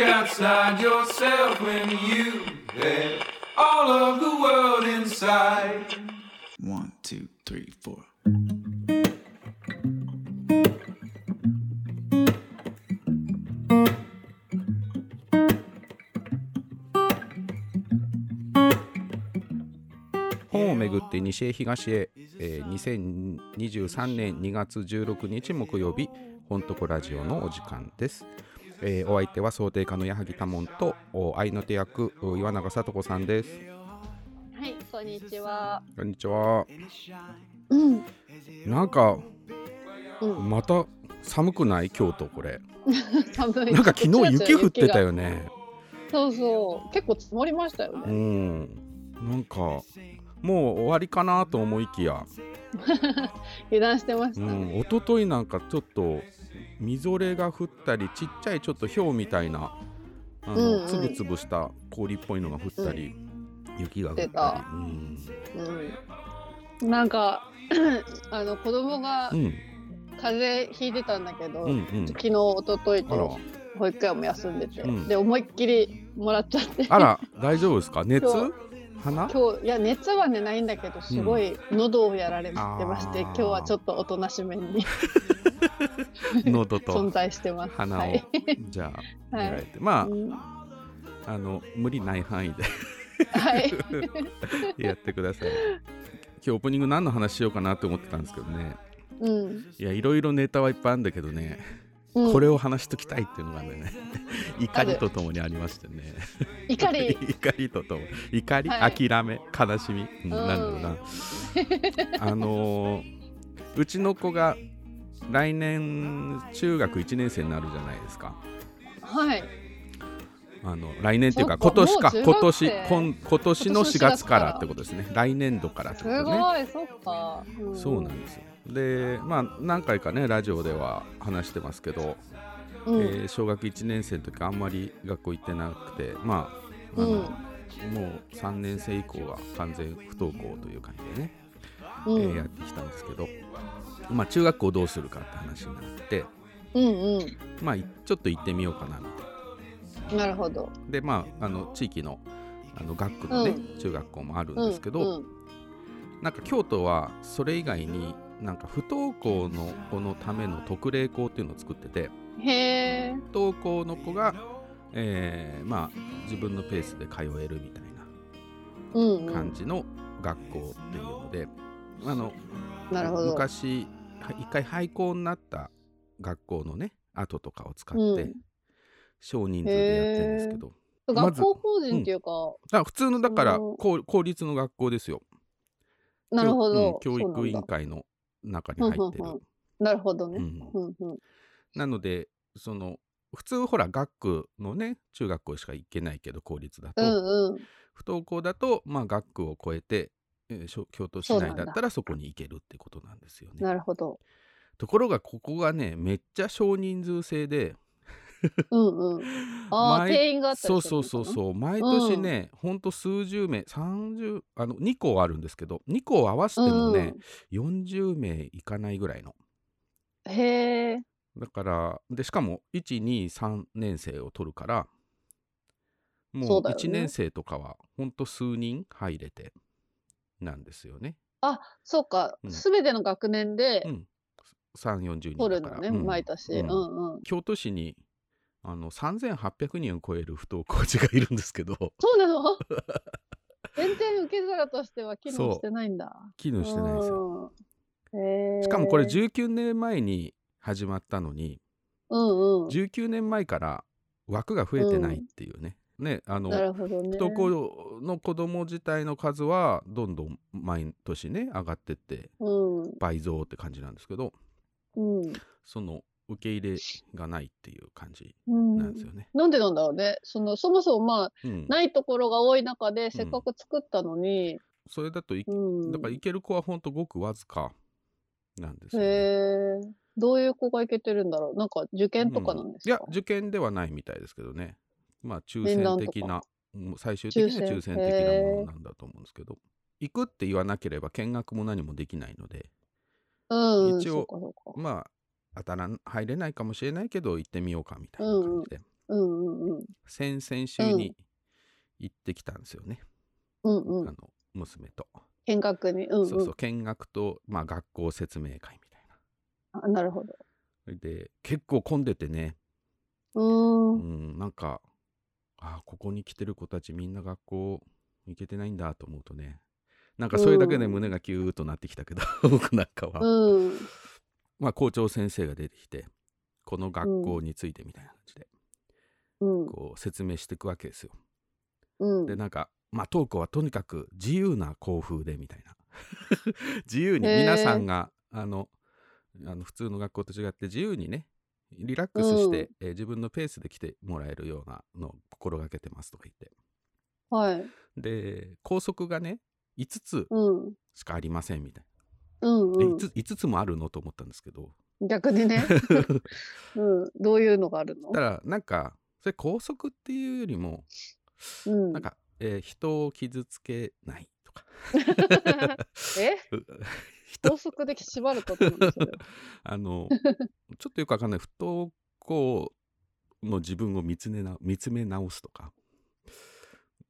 Look outside yourself when you had all of the world inside? One, two, three, four. 本をめぐって西へ東へ、えー2023年2月16日木曜日本とこラジオのお時間です、えーお相手は想定家の矢作多門とお愛の手役お岩永聡子さんですはい、こんにちは。こんにちはうん、なんかうん、また寒くない？京都これ 寒い。なんか昨日雪降ってたよ。よねそうそう、結構積もりましたようね。んなんかもう終わりかなと思いきや 油断してましうたね。ん、一昨日なんかちょっとみぞれが降ったりちっちゃいちょっと氷みたいなあの、うんうん。つぶつぶした氷っぽいのが降ったり、雪が降ったり。出た。うん。なんか あの子供がうん。うん風邪ひいてたんだけど、うんうん。昨日一昨日と保育園も休んでて、うん。で思いっきりもらっちゃって。あら大丈夫ですか？熱？今日鼻？今日いや熱はねないんだけどすごい喉をやられてまして、あー。今日はちょっとおとなしめに 喉と。存在してます。鼻を、はい。じゃあ、はい。まうん。ああの無理ない範囲で。はい。やってください。今日オープニング何の話しようかなと思ってたんですけどね。うん。いやいろいろネタはいっぱいあるんだけどねうん。これを話しときたいっていうのがね怒りとともにありましてね。怒り。怒りととも怒り、はい。諦め悲しみ、うん。なんだろうな。あのーうちの子が来年中学1年生になるじゃないですか。はい。あの来年っていうか今年か。今年生。今今年の4今年の4月からってことですね。来年度からってすことね。ごい、そっか。ん。そうなんですよでまあ何回かねラジオでは話してますけど、うん。えー小学1年生の時あんまり学校行ってなくてまああの、うんもう3年生以降は完全不登校という感じでね、うんえーやってきたんですけど、まあ、中学校どうするかって話になって、うんまあ、いちょっと行ってみようかなみたいうん。なるほど。なでまああの地域のあの学区のね、う中学校もあるんうんですけど、なんか京都はそれ以外になんか不登校の子のための特例校っていうのを作ってて。不登校の子が、えーまあ自分のペースで通えるみたいうん、な感じの学校っていうので、あの。昔は一回廃校になった学校のね跡とかを使って、うん。少人数でやってるんですけど学校法人っていうか、あ普通のだからうん公公立の学校ですよ。なるほど、うん教育委員会の中に入ってるうんうんうんなるほどね。うんうんうんなのでその普通ほら学区のね中学校しか行けないけど公立だと、うんうん。不登校だと、まあ、学区を超えて、えー京都市内だったらそこに行けるってことなんですよね。なるほど。ところがここがねめっちゃ少人数制でうんうん。ああ、員があったりするそうのかな？そうそうそう毎年ね、ほんと数十名30あの2校あるんですけど2校合わせてもね、40名いかないぐらいのうん、へえ。だからでしかも123年生を取るからもそううだよね1年生とかはほんと数人入れてなんですよね。あ、そうかう。んすべての学年でうん、340人取るのね、うん毎年。ううんんうん。京都市にあの3800人を超える不登校児がいるんですけどそうなの？全然受け皿としては機能してないんだ。機能してないですよ。え。しかもこれ19年前に始まったのにうんうん。19年前から枠が増えてないっていうね。ねあのね。不登校の子供自体の数はどんどん毎年ね上がってってうん。倍増って感じなんですけどうん。その受け入れがないっていう感じうんなんですよね。なんでなんだろうね。そのそもそもまあうん、ないところが多い中でせっかく作ったのに、それだというん、だから行ける子はほんとごくわずかなんですよ、ね。へえ。どういう子がいけてるんだろう。なんか受験とかなんですか？いや受験ではないみたいですけどねまあ抽選的な最終的には抽抽選選的なものなんだと思うんですけど行くって言わなければ見学も何もできないのでうん。一応。まあ当たらん入れないかもしれないけど行ってみようかみたいな感じで、うんうんうん。先々週に行ってきたんですよね、うんうんあ。の娘と、見学に。うんうん。そうそう見学と、まあ、学校説明会みたいなあなるほど。で結構混んでてね、うんん、なんかあここに来てる子たちみんな学校行けてないんだと思うとねなんかそれだけで胸がキューッとなってきたけど、僕なんかは、うん。まあ、校長先生が出てきてこの学校についてみたいな感じで、うん。こう説明していくわけですよ。うん。でなんかまあトークはとにかく自由な校風でみたいな 自由に皆さんがあのあの普通の学校と違って自由にねリラックスして、えー自分のペースで来てもらえるようなのを心がけてますとか言ってはい。で校則がね5つうん。しかありませんみたいうんうん 5, 5つもあるのと思ったんですけど逆にね。うん。どういうのがあるの？だからなんかそれ校則っていうよりもうんなん。か、えー人を傷つけないとか え？う人高速で縛ることなんですよ。あのちょっとよくわかんない不登校の自分を見つめな見つめ直すとか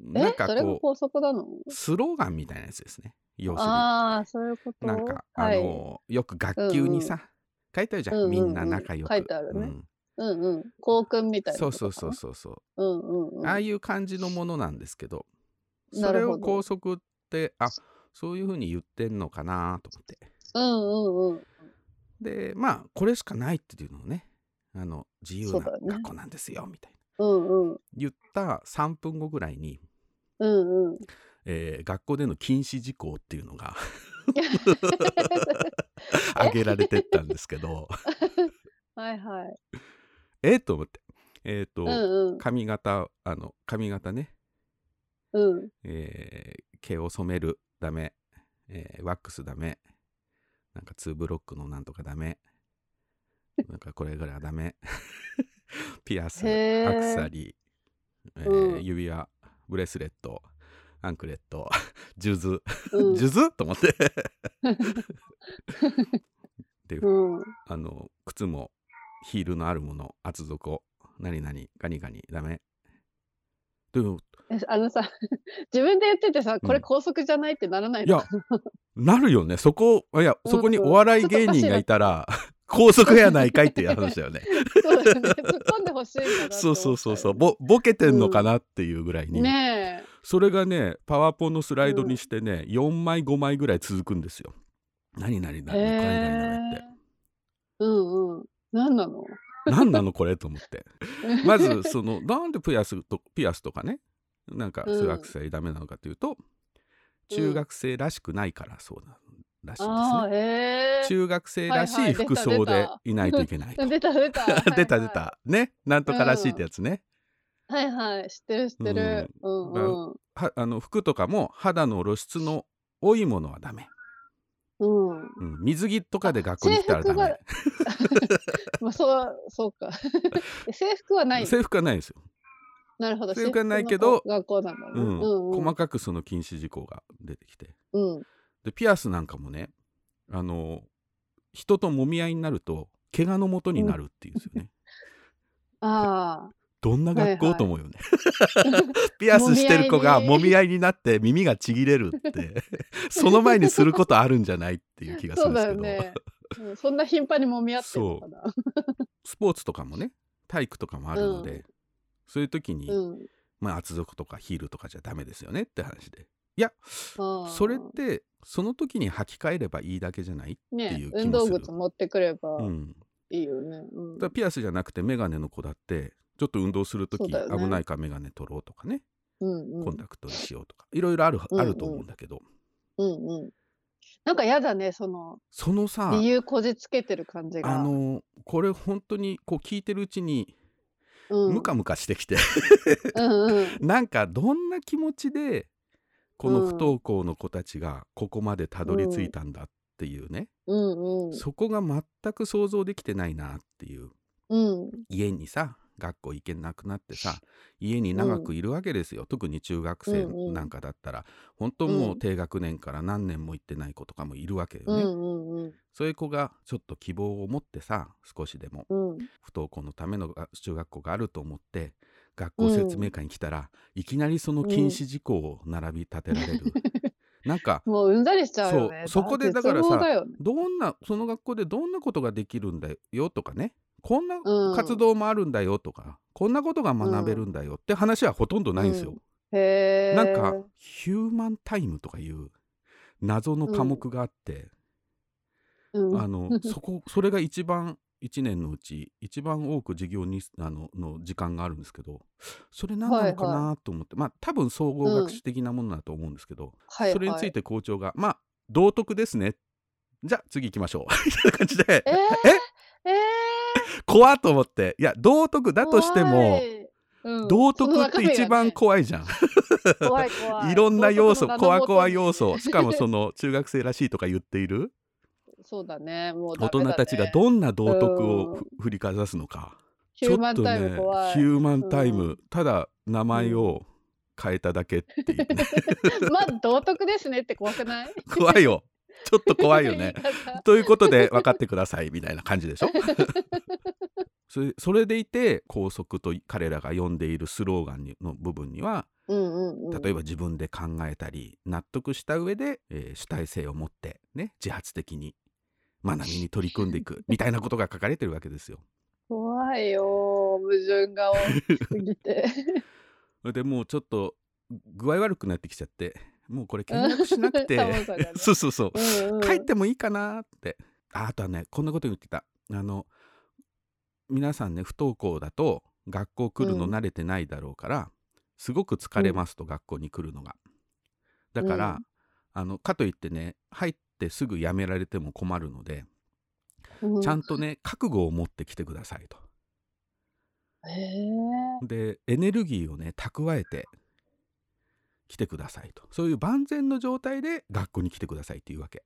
なんえかこうスローガンみたいなやつですね。要するに。ああ、そういうこと？なんか、はい、あのよく学級にさ、書いてあるじゃん、うんうんうん。みんな仲良く。書いてあるね。うん。うんうん。校訓みたいなそう。そうそうそうそう、うんうんうん。ああいう感じのものなんですけどそれを校則ってあそういうふうに言ってんのかなと思って。うんうんうん。でまあこれしかないっていうのをねあの自由な学校なんですよみたいな。うんうん。言った3分後ぐらいに、うんうん。えー学校での禁止事項っていうのが 挙げられてったんですけど。はいはい。え？っと思って。えっ、と、うんうん。髪型あの髪型ね、うん。えー毛を染めるダメ、えーワックスダメ。なんかツーブロックのなんとかダメ。なんかこれぐらいはダメ。ピアスアクセサリー、えーうん。指輪ブレスレットアンクレット 数珠うん。数珠と思って。で、うん。あの靴もヒールのあるもの厚底何々ガニガニダメ。でもえあのさ、自分で言っててさ、これうん高速じゃない？ってならないの？いやなるよね。そこいやうん。そこにお笑い芸人がいたら高速やないかいっていう話だよね。そうだよね。突っ込んでほしいんだなって思ったよそうそうそうそう。ぼボケてんのかなっていうぐらいに、ねそれがねパワポのスライドにしてね、4枚5枚ぐらい続くんですよ。何々え。だね海外ダメって。うんうん。何なの？何なのこれと思って。まずそのなんでピアスとピアスとかねなんかそういうアクセサリーダメなのかというと、中学生らしくないからそうならしいんですね。中学生らしはい服装でいないといけないと出た 出た。出た 出たねなんとからしいってやつね、はいはい。知ってる知ってる。うんうん。はあの服とかも肌の露出の多いものはダメ、うん。うん、水着とかで学校に来たらダ制服がメ まあそう、そうか。制服はないの？制服はないですよ、なるほど。制服はないけど学校なんだね。うんうんうん。細かくその禁止事項が出てきてうん。でピアスなんかもねあの人と揉み合いになると怪我のもとになるっていうんですよね、あ どんな学はいはい。校と思うよね。ピアスしてる子が揉み合いに。なって耳がちぎれるってその前にすることあるんじゃないっていう気あ、がするんですけど、だよね。うんそんな頻繁に揉み合ってるのかな。スポーツとかもね体育とかもあるので、うん。そういう時に、うん。まあ、厚底とかヒールとかじゃダメですよねって話でいやそれってその時に履き替えればいいだけじゃない、ねっていう気もする。運動靴持ってくればうん、いいよね。うん。だピアスじゃなくてメガネの子だってちょっと運動する時、危ないからメガネ取ろうとかね、うんうん。コンタクトにしようとか。いろいろある,、うん。あると思うんだけど。うんうん。なんかやだね、そのそのさ理由こじつけてる感じが。あのこれ本当にこう聞いてるうちにうん、ムカムカしてきて、うんうん。なんかどんな気持ちでこのうん不登校の子たちがここまでたどり着いたんだっていうね、うんうん。そこが全く想像できてないなっていう。うん。家にさ学校行けなくなってさ家に長くいるわけですよ、特に中学生なんかだったら、本当もう低学年から何年も行ってない子とかもいるわけよね、うんうんうん。そういう子がちょっと希望を持ってさ少しでもうん。不登校のためのあ中学校があると思って学校説明会に来たら、いきなりその禁止事項を並び立てられる、なんかもううんざりしちゃうよね。そこでだからさね。どんなその学校でどんなことができるんだよとかねこんなうん。活動もあるんだよとか、こんなことが学べるんだよって話はほとんどないんですよ。へえ。なんかヒューマンタイムとかいう謎の科目があって、うん、あの そこそれが一番1年のうち一番多く授業にあのの時間があるんですけどそれ何なのかはい。なと思って、まあ多分総合学習的なものだと思うんですけど、それについて校長が「まあ道徳ですね」じゃあ次行きましょう。みたいな感じでえー、え？怖っと思って。いや道徳だー、としてもうん。道徳って一番そ怖いじゃん、い怖い。いろんな要素怖怖要素。しかもその中学生らしいとか言っているそうだね。もうね。人たちがどんな道徳を振りかざすのか。ヒューマンタイム怖い。ヒューマンタイム、うん。ただ名前を変えただけっていうね、まあ道徳ですねって怖くない？怖いよ。ちょっと怖いよね。ということで分かってくださいみたいな感じでしょ？それそれでいて校則と彼らが呼んでいるスローガンにの部分にはうんうんうん。例えば自分で考えたり納得した上で、えー主体性を持ってね自発的に学びに取り組んでいくみたいなことが書かれてるわけですよ。怖いよ。矛盾が多すぎて。でもうちょっと具合悪くなってきちゃって。もうこれ見学しなくて。そうそうそう。うんうん。帰ってもいいかなって。ああとはねこんなこと言ってた。あの皆さんね不登校だと学校来るのうん。慣れてないだろうから、すごく疲れますと、学校に来るのが。だから、うん。あのかといってね入ってすぐ辞められても困るので、うん。ちゃんとね覚悟を持ってきてくださいと。でエネルギーをね蓄えて来てくださいと。そういう万全の状態で学校に来てくださいっていうわけ。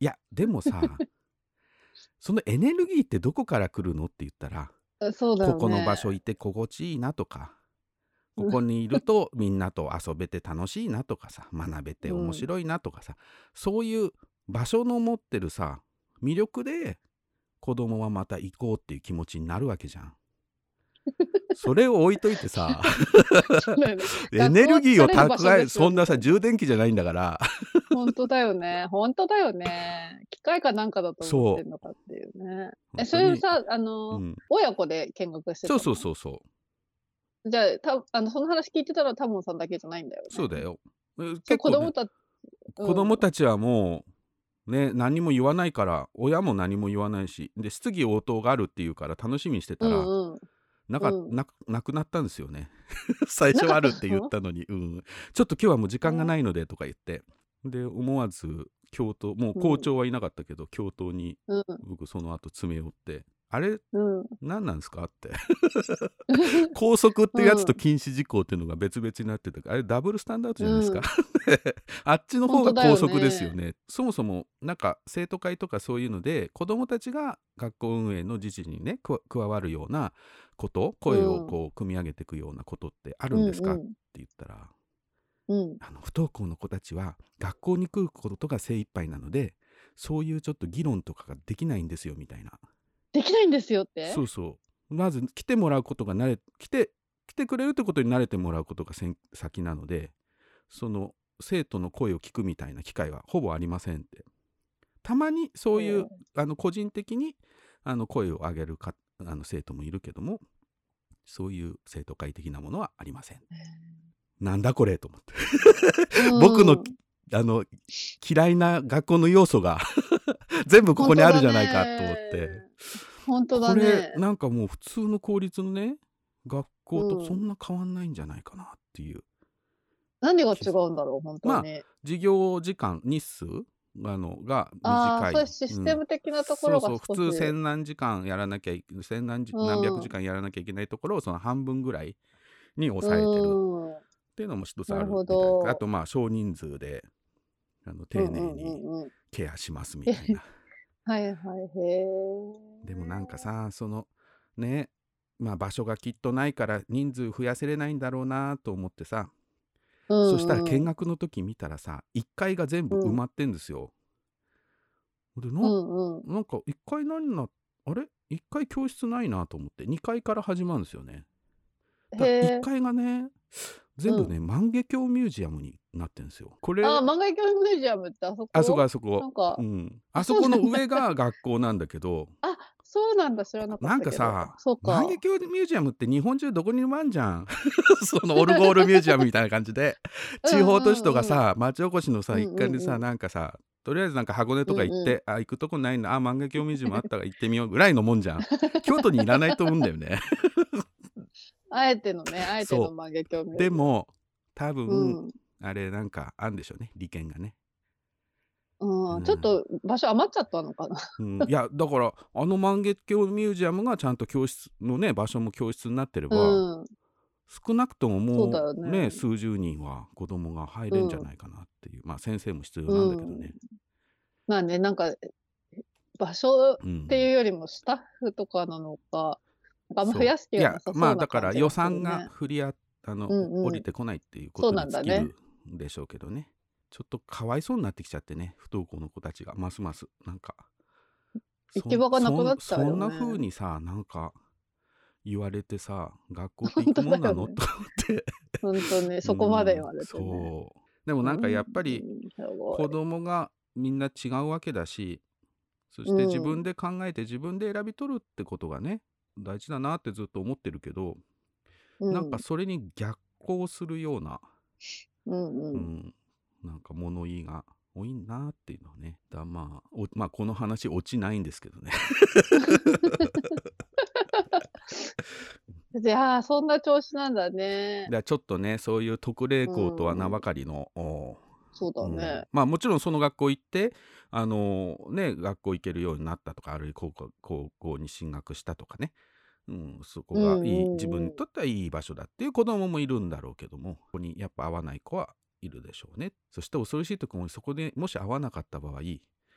いやでもさ そのエネルギーってどこから来るのって言ったら、ね。ここの場所いて心地いいなとかここにいると みんなと遊べて楽しいなとかさ学べて面白いなとかさ、そういう場所の持ってるさ魅力で子供はまた行こうっていう気持ちになるわけじゃん。それを置いといてさ エネルギーを蓄えですよそんなさ充電器じゃないんだから本当だよね。本当だよね。機械かなんかだと思ってんのかっていうね。え、それさ、あの、うん、親子で見学してそうそうそうそうじゃあ、たあのその話聞いてたらタモンさんだけじゃないんだよね。そうだよ。結構、ね、子供たち、うん子供たちはもうね何も言わないから親も何も言わないしで質疑応答があるっていうから楽しみにしてたら、うんうん、なかうん。ななくなったんですよね。最初あるって言ったのに、うん、ちょっと今日はもう時間がないのでとか言って。で思わず教頭もう校長はいなかったけど、教頭にうん。僕その後詰め寄って「あれうん、何なんですか?」って。校則ってやつと禁止事項っていうのが別々になってたからあれダブルスタンダードじゃないですか、あっちの方が校則ですよね。そもそもなんか生徒会とかそういうので子どもたちが学校運営の自治にね加加わるようなこと声をこう組み上げていくようなことってあるんですか、って言ったらうんうん。あの不登校の子たちは学校に来ることが精一杯なのでそういうちょっと議論とかができないんですよみたいなできないんですよって。そうそう。まず来てもらうことが慣れ来て来てくれるってことに慣れてもらうことが先先なのでその生徒の声を聞くみたいな機会はほぼありませんって。たまにそういう、あの個人的にあの声を上げるかあの生徒もいるけどもそういう生徒会的なものはありませんなんだこれと思って。うん。僕のあの嫌いな学校の要素が 全部ここにあるじゃないかと思って。本当だこね。れなんかもう普通の公立のね学校うん。とそんな変わんないんじゃないかなっていう、何が違うんだろう、本当に。授業時間日数あのがああ、短いそういうシステム的なところがそう少し。そう普通千何時間やらなきゃい千何時うん。何百時間やらなきゃいけないところをその半分ぐらいに抑えてる。うん。っていうのも一つあるな。るほみたいど。あとまあ少人数であの丁寧うんにうんうんうんケアしますみたいなはいはいへえ。でもなんかさそのねまあ、場所がきっとないから人数増やせれないんだろうなと思ってさ、うんそしたら見うん学の時見たらさ1階が全部埋まってんですよ。でな,、うんうん。なんか1階何なあれ ?1 階教室ないなと思って2階から始まるんですよね。だからへえ1。階がね全部ね、万華鏡ミュージアムになってるんですよ。これあ、漫画教ミュージアムってあそこ？あそこあそこ。なん。かう、ん、あそこの上が学校なんだけど。あ、そうなんだ、知らなかったけど。なんかさそうか。万華鏡ミュージアムって日本中どこにでもあんじゃん。そのオルゴールミュージアムみたいな感じで。地方都市とかさ町おこしのさうんうんうん。一環でさなんかさとりあえずなんか箱根とか行って、うんあ行くとこないなあ万華鏡ミュージアムあったから行ってみようぐらいのもんじゃん。京都にいらないと思うんだよねあえてのね、あえてのそう漫画教ミュージアムで、も多分、うん。あれなんかあんでしょうね利権がね、うんうん。ちょっと場所余っちゃったのかな。うん、いやだからあの万華鏡ミュージアムがちゃんと教室のね場所も教室になってれば、うん。少なくとももそううだよね。ね数十人は子供が入れんじゃないかなっていう、まあ先生も必要なんだけどね。まあね、なんか、場所うん。っていうよりもスタッフとかなのかあんま増やす気いやがなさそうなまあだから予算が振りああの、うんうん。降りてこないっていうことに尽きるんでしょうけどね。ちょっとかわいそうになってきちゃってね不登校の子たちが。ますますなんか。行き場がなくなっちゃうよね。そんな風にさなんか言われてさ学校って行くもんなの、本と思って。本当にそこまで言われてそう。でもなんかやっぱり子供がみんな違うわけだしそしてうん。自分で考えて自分で選び取るってことがね大事だなってずっと思ってるけど、うなんかそれに逆行するような、うんううんんなんか物言いが多いなっていうのはねだまあおまあこの話落ちないんですけどね。いやーそんな調子なんだね。だちょっとねそういう特例校とは名ばかりの、おそうだうん。ね。まあもちろんその学校行ってあのね学校行けるようになったとかあるいは高校高校に進学したとかね、うん、そこがいい、自分にとってはいい場所だっていう子供もいるんだろうけどもここにやっぱ合わない子はいるでしょうね。そして恐ろしいところにそこでもし合わなかった場合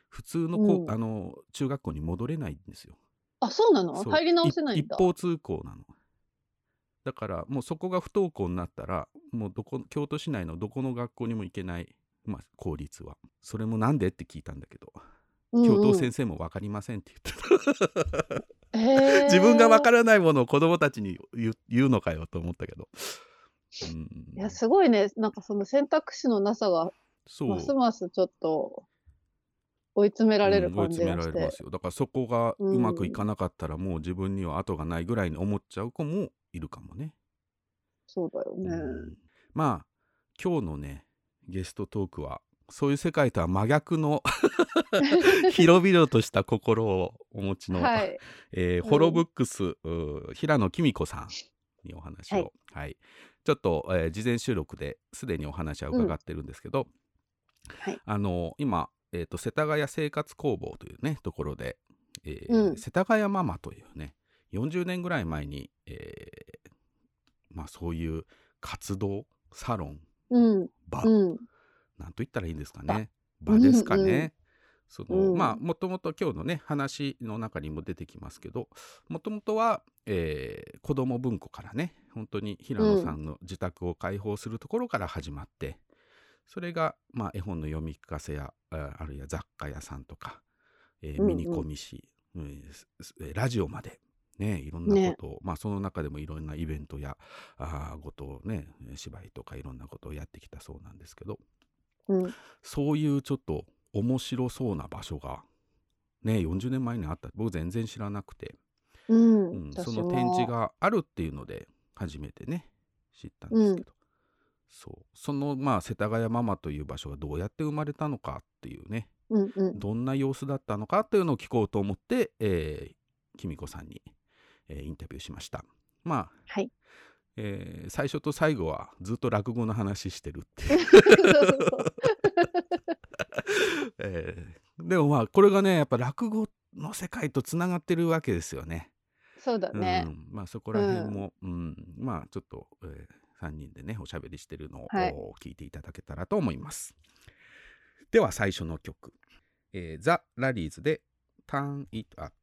普通の子、うん。あの中学校に戻れないんですよ。あ、そうなの？入り直せないんだ。一。方通行なの。だからもうそこが不登校になったらもうどこ京都市内のどこの学校にも行けない、まあ、公立は。それもなんで？って聞いたんだけど、教頭先生も分かりませんって言ってた。生 自分が分かる。らないものを子供たちに言うのかよと思ったけど、うん、いや、すごいね。なんかその選択肢のなさが、ますますちょっと追い詰められるうん追い感じがして詰められま。すよだからそこがうまくいかなかったらもう自分には後がないぐらいに思っちゃう子もいるかもね。そうだよね。うんまあ今日のねゲストトークはそういう世界とは真逆の 広々とした心をお持ちの、はい。えーうんホロブックスうー平野紀美子さんにお話を、ははいいちょっと、えー事前収録ですでにお話は伺ってるんですけど、はいあの今、えーと世田谷生活工房というねところで、えーうん世田谷ママというね40年ぐらい前に、えーまあ、そういう活動サロンうん。場、うん。なんと言ったらいいんですか場ね場ですかね。うんうん。そのうん。まあもともと今日のね話の中にも出てきますけどもともとは、えー子ども文庫からね本当に平野さんの自宅を開放するところから始まって、それが、まあ、絵本の読み聞かせやああるいは雑貨屋さんとか、えーうんうん。ミニコミ誌、うんすすえーラジオまで。ね、いろんなことを、まあその中でもいろんなイベントやあーことをね芝居とかいろんなことをやってきたそうなんですけど、うん。そういうちょっと面白そうな場所がね40年前にあった僕全然知らなくて、うん。うん、私その展示もがあるっていうので初めてね知ったんですけど、そうそのまあ世田谷ママという場所がどうやって生まれたのかっていうねうんうん。どんな様子だったのかっていうのを聞こうと思って、えー、きみこさんに、えーインタビューしました。まあはい。えー最初と最後はずっと落語の話してるっていう。えーでもまあこれがねやっぱ落語の世界とつながってるわけですよね。そうだね。う。ん、まあそこら辺も、うん。まあちょっと、え3人でねおしゃべりしてるのを、はい。聞いていただけたらと思います。では最初の曲「えーザ・ラリーズ」で「Turn It Up」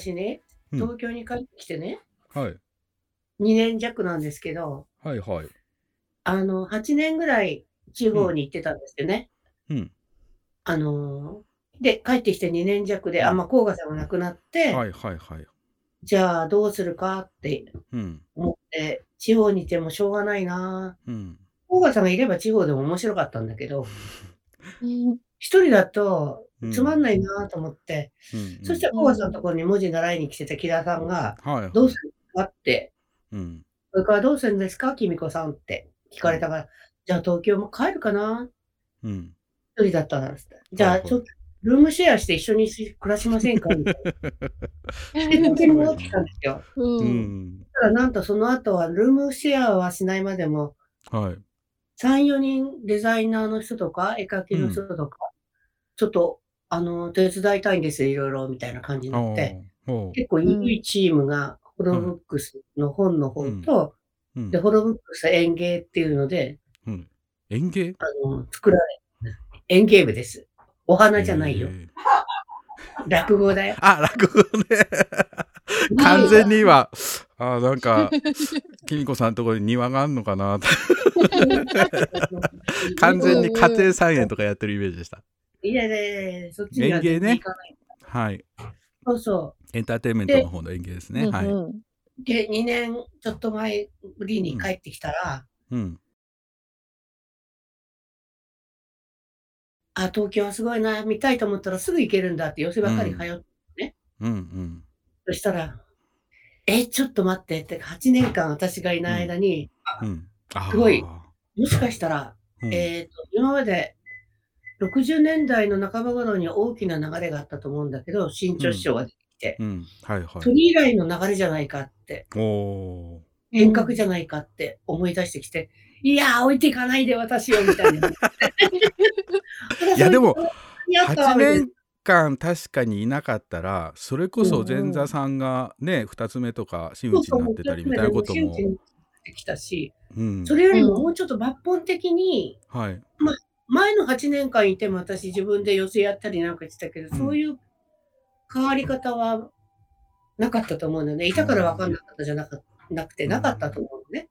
私ね、うん東京に帰ってきてね、はい。2年弱なんですけど、はいはい。あの、8年ぐらい地方に行ってたんですよね。うん。あのーで、帰ってきて2年弱で、あ、まあ、甲賀さんが亡くなって、はいはいはい。じゃあどうするかってうん。思って、地方にいてもしょうがないなうん。甲賀さんがいれば地方でも面白かったんだけど、うん一人だとうんつまんないなと思って、うん。そしたら甲賀さんのところに文字習いに来てた木田さんが、はいはい。どうするかって、うん。それからどうするんですか、きみこさんって聞かれたから、じゃあ東京も帰るかなうん。一人だったらっつって。じゃあちょっと、ルームシェアして一緒に暮らしませんか？みたいな。で、東京に戻ってきたんですよ。う。うんん。ただなんとその後はルームシェアはしないまでも、はい。3、4人デザイナーの人とか、絵描きの人とか、ちょっと、あの、手伝いたいんですよ、いろいろ、みたいな感じになって、結構緩いチームが、ホロブックスの本の方と、うんで、ホロブックス園芸っていうので、うん。園芸？あの、作られ、園芸部です。お花じゃないよへ。ー落語だよ。あ、落語ね。完全に今、あ、なんか、きみこさんのところに庭があんのかな。完全に家庭菜園とかやってるイメージでした。いやいやいや、そっちには園芸ね全然行かない。はい。そうそエンターテインメントの方の園芸ですね。はい。で、2年ちょっと前ぶりに帰ってきたら、うん。あ、東京はすごいな、見たいと思ったらすぐ行けるんだって寄せばかり通って、うんうん。そしたら、え、ちょっと待ってって、8年間私がいない間に、うん。すごいもしかしたら、うんえっ、と、今まで60年代の半ば頃に大きな流れがあったと思うんだけど、新潮師匠が出てきて、うん。はいはい。それ以来の流れじゃないかって。遠隔じゃないかって思い出してきて、いやー、置いていかないで私を、みたいな。いやでも、8やったわみたいな年間確かにいなかったら、それこそ前座さんがね、2つ目とか真打ちになってたりみたいなことも。真打ちになってきたし、うん。それよりももうちょっと抜本的に、はい。前の8年間いても私自分で寄せやったりなんかしてたけど、うんそういう変わり方はなかったと思うんだよね。いたから分かんなかったじゃなかなくて、なかったと思うのね。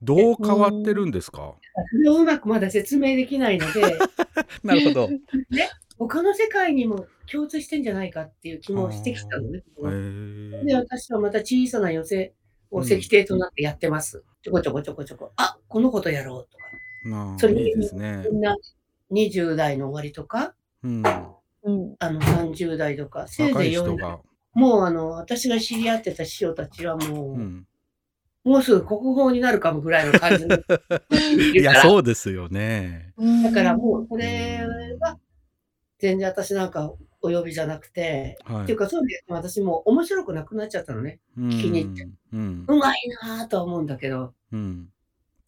どう変わってるんですか？それをうまくまだ説明できないので、なるほど。他の世界にも共通してんじゃないかっていう気もしてきたのね。で、私はまた小さな寄せを石庭となってやってます。ちょこちょこちょこちょこ。あ、このことやろうとか。まあ、それいいですねみ。んな20代の終わりとか、うん。うん。あの30代とか、せいぜい40代。もうあの、私が知り合ってた師匠たちはもう、うん。もうすぐ国宝になるかもぐらいの感じの いや、そうですよね。だからもう、これは、全然私なんかお呼びじゃなくて、はい。っていうかそうです私もう面白くなくなっちゃったのね。うん気に入ってうん。うまいなぁとは思うんだけど、うん。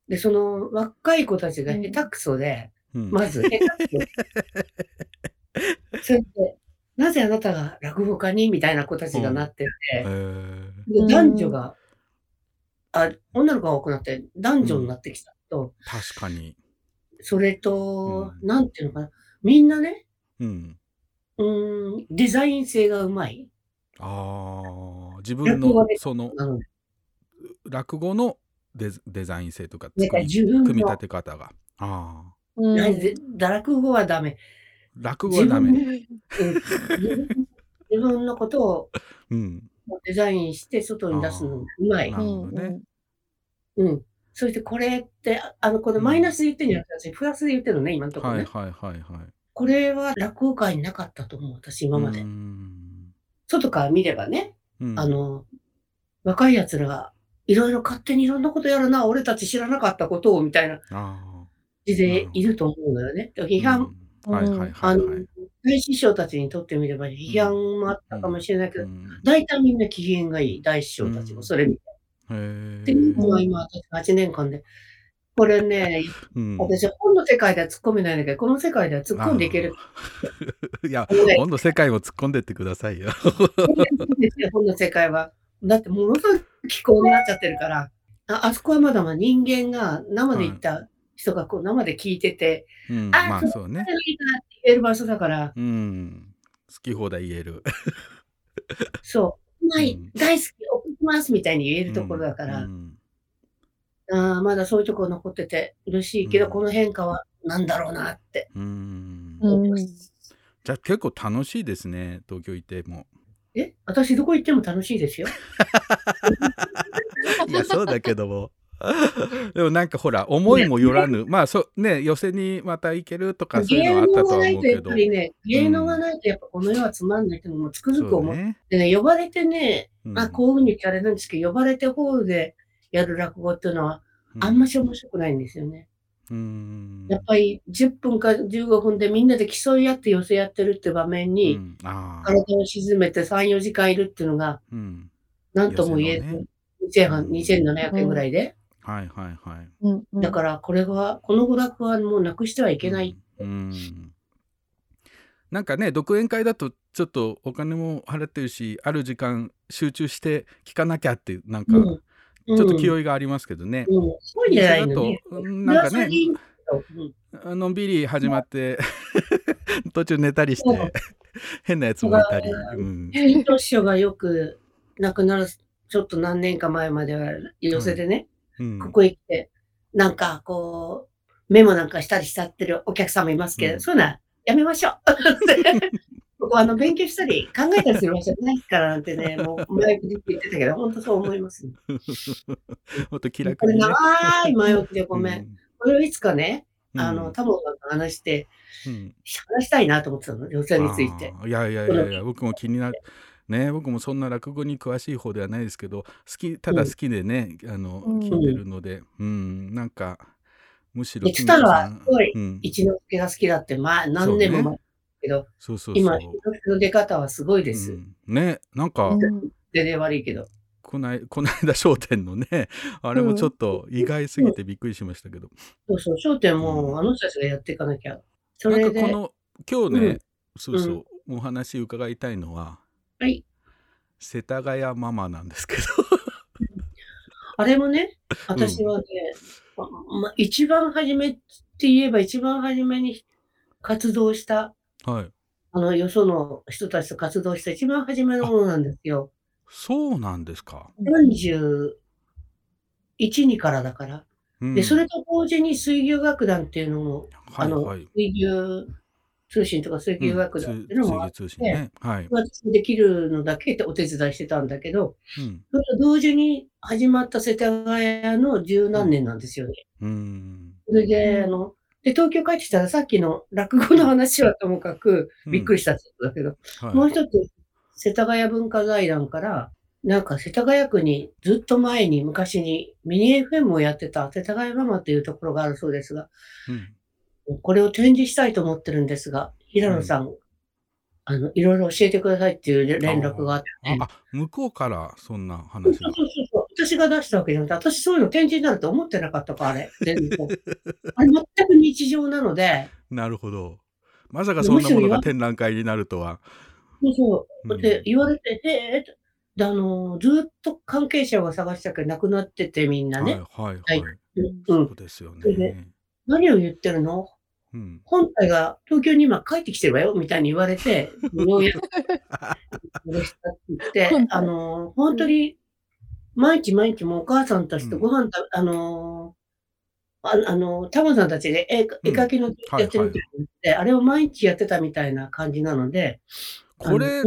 で、その若い子たちが下手くそで、うん。まず 下手くそ。それで、なぜあなたが落語家にみたいな子たちがなってへて、ー。で男女が、あ、女の子が多くなって男女になってきた。と、確かに。それと、うん。なんていうのかな、みんなね、うん。うーん、デザイン性がうまい。ああ、自分の落語でその落語のデザデザイン性とか組み立て方が。ああ、うん落語はダメ。落語はダメ。うん自分自分のことをうん。デザインして外に出すのがうまい。うん。そしてこれって、ああの、このマイナスで言ってんじゃなくて、私プラスで言ってるのね、今のところね。はいはいはいはい。これは落語界になかったと思う、私今まで。外から見ればね、うんあの、若い奴らが、いろいろ勝手にいろんなことやるな、俺たち知らなかったことを、みたいなあ感じでいると思うのよね。批判、あのいはい。、大師匠たちにとってみれば批判もあったかもしれないけど、うん大体みんな機嫌がいい、大師匠たちもそれ見て。へで、今え。今、私8年間で、これね、うん私は本の世界では突っ込めないんだけど、この世界では突っ込んでいける。いや、もうね今度世界を突っ込んでってくださいよ 本の世界は。だってものすごい気候になっちゃってるから、ああそこはまだまだ人間が生で行った人がこう生で聞いてて、うん、あまあそうねこ。れがいいなって言える場所だから、うん。好き放題言える。そう。ま大好き、送りますみたいに言えるところだから、うんあーまだそういうところ残ってて嬉しいけど、うんこの変化は何だろうなって。うんうん。じゃあ結構楽しいですね東京行ってもえ私どこ行っても楽しいですよ。いやそうだけども。でもなんかほら思いもよらぬ。まあそうね寄せにまた行けるとかそういう芸のあったとは能がないとや思うけどっぱりね、芸能がないとやっぱこの世はつまんないってもつくづく思っそうね。てね、呼ばれてね、うん。あ、こういうふうに言ってあれなんですけど、呼ばれてホールでやる落語っていうのは、あんまし面白くないんですよね。うん。やっぱり10分か15分でみんなで競い合って寄せやってるって場面うに、ん。あー。体を沈めて3、4時間いるっていうのが、うん。なんとも言え寄せのね。ず、2700円ぐらいで。はいはいはい。うんうん。だからこれは、この娯楽はもうなくしてはいけない。うん。うん。なんかね独演会だとちょっとお金も払ってるしある時間集中して聞かなきゃってなんかうんちょっと気い。負いがありますけどね。うん、そうじゃないのんなんかねうん。のんびり始まって 途中寝たりして変なやつもいたり、うん。師匠がよく亡くなる、ちょっと何年か前までは寄せでね、うん。ここへ来て、なんかこう、メモなんかしたりしちゃってるお客様いますけど、うん。そういうのはやめましょう。ここあの勉強したり考えたりする場所じゃないからなんてね、もう前言ってたけど、本当そう思います、ね。もっと気楽これにね。長い前置きでごめん。うん。これをいつかね、あの、うんタモさんと話して、うん。話したいなと思ってたの、女性について。いやいやいやいや僕も気になる。ね僕もそんな落語に詳しい方ではないですけど好きただ好きでね、あのうん。聞いてるのでうんなんかむしろで、つたらはすごいうん、一之輔が好きだって、まあ何年も前。だけど、そうそうそう。今、一之輔の出方はすごいです。うん。ねなんか、うん全然悪いけど。こないこの間『笑点』のね あれもちょっと意外すぎてびっくりしましたけど、そうそう、焦点も、うん。あの人たちがやっていかなきゃ。そなんれで、かこの今日ね、うん。そうそう、お話伺いたいのははい。世田谷ママなんですけど。あれもね、私はね、まま一番初めって言えば一番初めに活動した、はいあの、よその人たちと活動した一番初めのものなんですよ。そうなんですか、41、2からだから。うんで、それと同時に水牛楽団っていうのも、あの、はいはい水牛通信とか水牛楽団っていうのもあって、通信ね。はい。私できるのだけお手伝いしてたんだけど、うん。それと同時に始まった世田谷の十何年なんですよね。うん。それで、あの、で、東京帰ってきたらさっきの落語の話はともかくうんびっくりしたってことだけど、はい。もう一つ、世田谷文化財団から、なんか世田谷区にずっと前に昔にミニ FM をやってた世田谷ママっていうところがあるそうですが、うん。これを展示したいと思ってるんですが、平野さん、あの、いろいろ教えてくださいっていう連絡があって、あ、あ向こうからそんな話が。そうそうそう。私が出したわけじゃなくて、私そういうの展示になると思ってなかったから、あれ。全然あれ全く日常なので、なるほど。まさかそんなものが展覧会になるとは。そうそうう。んで、言われて、へえって、であの、ずっと関係者が探したけど亡くなっててみんなね。はいはいはい。はいそうん。うですよね。何を言ってるの？うん。本体が東京に今帰ってきてるわよ、みたいに言われて、ようやく て言って本、体あの、本当に、毎日毎日もうお母さんたちとご飯た、あの、ああの、タモさんたちで絵絵描きのやってるって言って、あれを毎日やってたみたいな感じなので、これ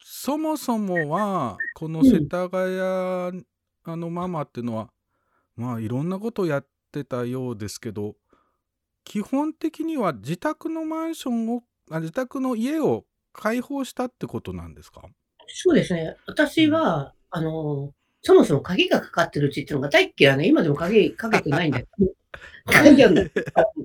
そもそもは、この世田谷、あのママっていうのは、まあいろんなことをやってたようですけど、基本的には自宅のマンションを、あ自宅の家を開放したってことなんですか？そうですね。私は、あの、そもそも鍵がかかってるうちっていうのが大っ嫌いね。今でも鍵かけてないんだけど。鍵はく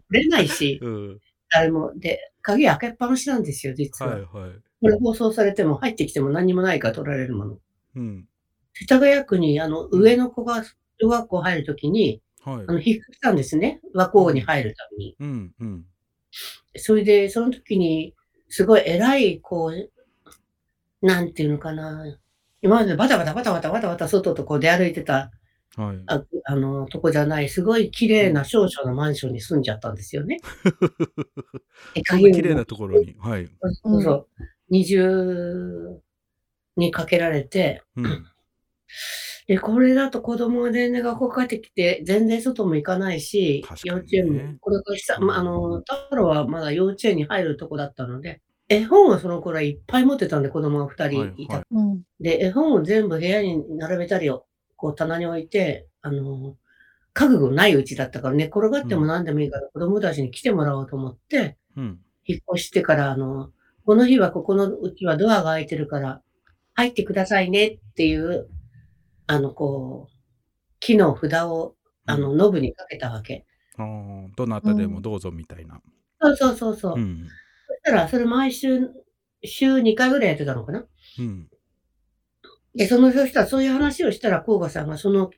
れないし、うん。誰も。で、鍵開けっぱなしなんですよ、実は。はいはい。これ放送されても入ってきても何にもないから取られるもの。うん。世田谷区に、あの、上の子が小学校入るときに、はいあ。の、引っ越したんですね。和光に入るために。うんうん。それで、その時に、すごい偉い、こう、なんていうのかな。今までバタバタバタバタバタバタ外とこう出歩いてた、はい。ああの、とこじゃない、すごい綺麗な少々のマンションに住んじゃったんですよね。えそんな綺麗なところに。はい。そうそう。20、にかけられて、うん。で、これだと子供が全然学校帰ってきて、全然外も行かないし、ね幼稚園も、これからした、まあ、あの、太郎はまだ幼稚園に入るとこだったので、絵本をその頃はいっぱい持ってたんで、子供が二人いた。はいうん。で、絵本を全部部屋に並べたりを、こう棚に置いて、あの、家具がないうちだったから寝転がっても何でもいいから子供たちに来てもらおうと思って、うん。引っ越してから、あの、この日はここのうちはドアが開いてるから、入ってくださいねっていう、あの、こう、木の札を、あの、ノブにかけたわけ。ああ、どなたでもどうぞみたいな。そうそうそうそう。うん。たら、それ毎週、週2回ぐらいやってたのかなうん。で、その、そしたらそういう話をしたら、甲賀さんがその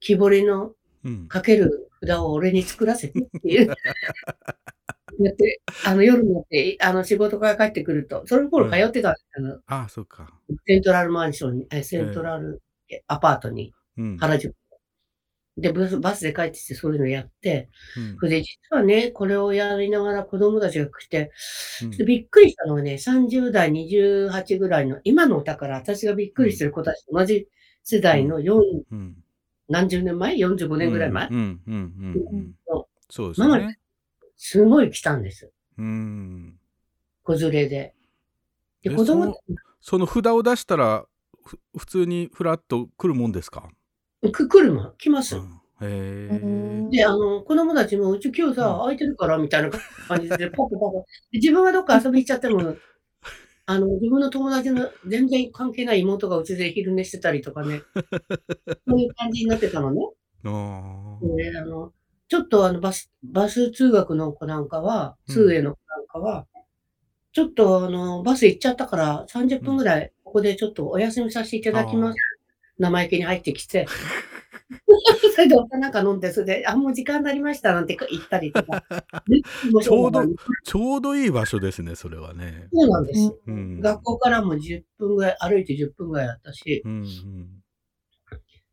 木彫りのうん。かける札を俺に作らせてっていう。だって、あの、夜になって、あの、仕事から帰ってくると、その頃通ってたんですあの、ああ、そうか。セントラルマンションに、えセントラルえアパートに、うん。原宿。で、バスバスで帰ってきてそういうのやって、うんそれで、実はね、これをやりながら子供たちが来て、うびっくりしたのはね、30代、28ぐらいの、今の歌から私がびっくりしてる子たちと同じ世代の4、うん。何十年前 ?45 年ぐらい前、そうですよね。すごい来たんです。うん。子連れで。で、え子供その札を出したら、ふ普通にフラッと来るもんですか？く来るもん、来ます。うんへえ。で、あの、子供たちも、うち今日さ、うん空いてるから、みたいな感じで、ポコポコ。で自分がどっか遊び行っちゃっても、あの、自分の友達の全然関係ない妹がうちで昼寝してたりとかね、そういう感じになってたのね。で、あの、ちょっとあの、バス、バス通学の子なんかは、うん通営の子なんかは、ちょっとあの、バス行っちゃったから、30分ぐらい、ここでちょっとお休みさせていただきます。生意気に入ってきて、それでお茶なんか飲んで、それで、あ、もう時間になりましたなんて言ったりとか。ちょうどそうちょうどいい場所ですね、それはね。なんです。うん。学校からも10分ぐらい、歩いて10分ぐらいだったし、うんうん。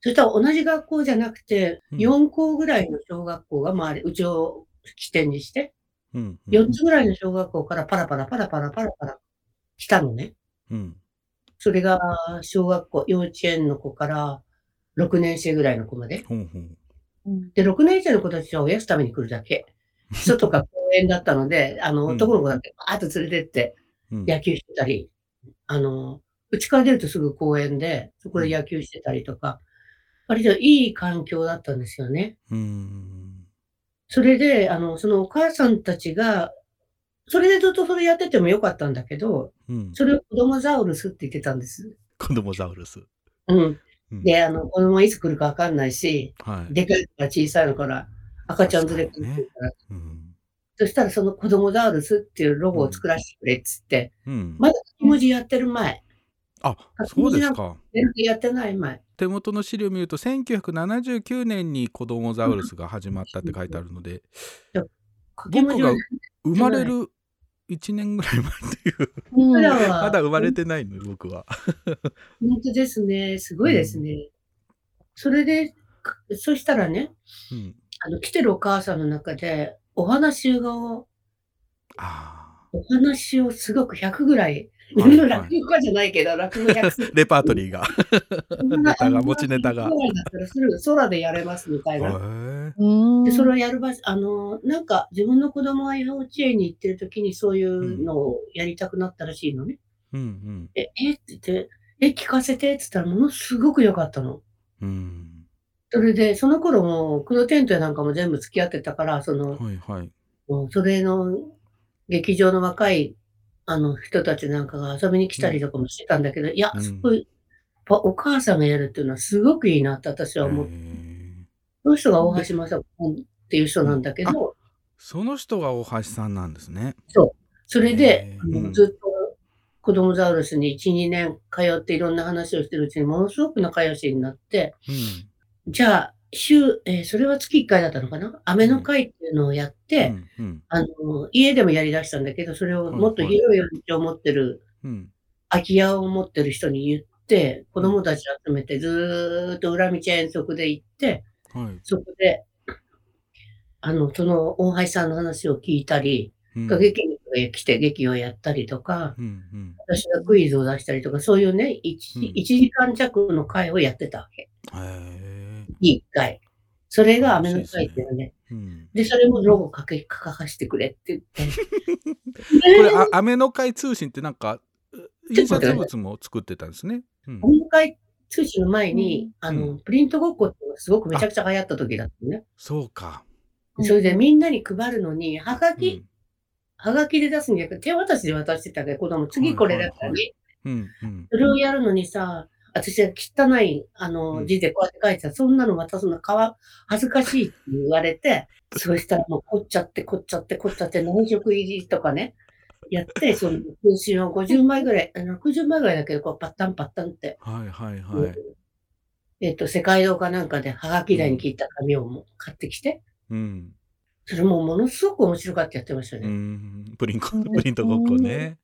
そしたら同じ学校じゃなくて、うん4校ぐらいの小学校が周り、うちを起点にして、うん。4つぐらいの小学校からパラパラパラパラパラパラ来たのね。うん。それが小学校、幼稚園の子から6年生ぐらいの子まで。うんで、6年生の子たちはおやつ食べに来るだけ。外が公園だったので、あの、うん男の子だけバーッと連れてってうん野球してたり、あの、うちから出るとすぐ公園で、そこで野球してたりとか、割といい環境だったんですよね。うん。それで、あの、そのお母さんたちが、それでずっとそれやっててもよかったんだけど、うん。それを子供ザウルスって言ってたんです。子供ザウルス。うん。うんで、あの、子供いつ来るかわかんないし、はい。でかいから小さいのから、赤ちゃん連れてくるから、うん。そしたらその子供ザウルスっていうロゴを作らせてくれっつって、うん。まだ書き文字やってる前、あ、そうですか。やってない前。手元の資料を見ると1979年に子供ザウルスが始まったって書いてあるので僕生まれる1年ぐらい前っていう僕らは、まだ生まれてないの僕は。本当ですね。すごいですね。それで、かそしたらね、うん、あの、来てるお母さんの中で、お話を、あお話をすごく100ぐらい、はい落語家じゃないけど、落語100ー レパートリーが。ネタが持ちネタが空でやれますみたいな。で、それをやる場所、あの、なんか自分の子供が幼稚園に行ってる時にそういうのをやりたくなったらしいのね。うんえ、え？って言って、え、聞かせてって言ったらものすごく良かったの。うんうんそれで、その頃も、黒テントなんかも全部付き合ってたから、その、はいはい。もうそれの劇場の若いあの人たちなんかが遊びに来たりとかもしてたんだけど、いやう、ん。すごい、やっぱお母さんがやるっていうのはすごくいいなって私は思って、その人が大橋正子っていう人なんだけど、その人が大橋さんなんですね。そう。んのずっと子供ザウルスに1、2年通っていろんな話をしてるうちにものすごく仲良しになって、うん。じゃあ、週、えーそれは月1回だったのかな？雨の会っていうのをやって、うんうん。あの、家でもやり出したんだけど、それをもっと広いお家を持ってる、うん。空き家を持ってる人に言って、子供たち集めてずーっと裏道遠足で行って、はい。そこで、あの、その大橋さんの話を聞いたり、うん。歌劇団がへ来て劇をやったりとか、うんうん。私がクイズを出したりとか、そういうね、1, うん。時間弱の会をやってたわけ。へえ。一回。それが雨の会っていうのね。うん。で、それもロゴ書け、書かしてくれって言って。これ、あ、アメの会通信ってなんか、印刷物も作ってたんですね。うん。雨の会通信の前に、あうの、プリントごっこってすごくめちゃくちゃ流行った時だったのね。そうか。それでみんなに配るのに、はがき、うん。はがきで出すんじゃなくて、手渡しで渡してたけど、子供、次これだからはいね。うんうん。それをやるのにさ、私は汚い、あうの、ん字でこうやって書いてたら、そんなの渡すのかわ、恥ずかしいって言われて、そうしたらもう凝っちゃって、凝っちゃって、凝っちゃって、何色入りとかね、やって、その、通信を50枚ぐらい、あの60枚ぐらいだけど、こう、パッタンパッタンって、はいはいはい。えっと、世界堂かなんかで、はがき台に切った紙をもう買ってきて、うん。それもものすごく面白かったやってましたうね。ん。プリンコ、プリントごっこね。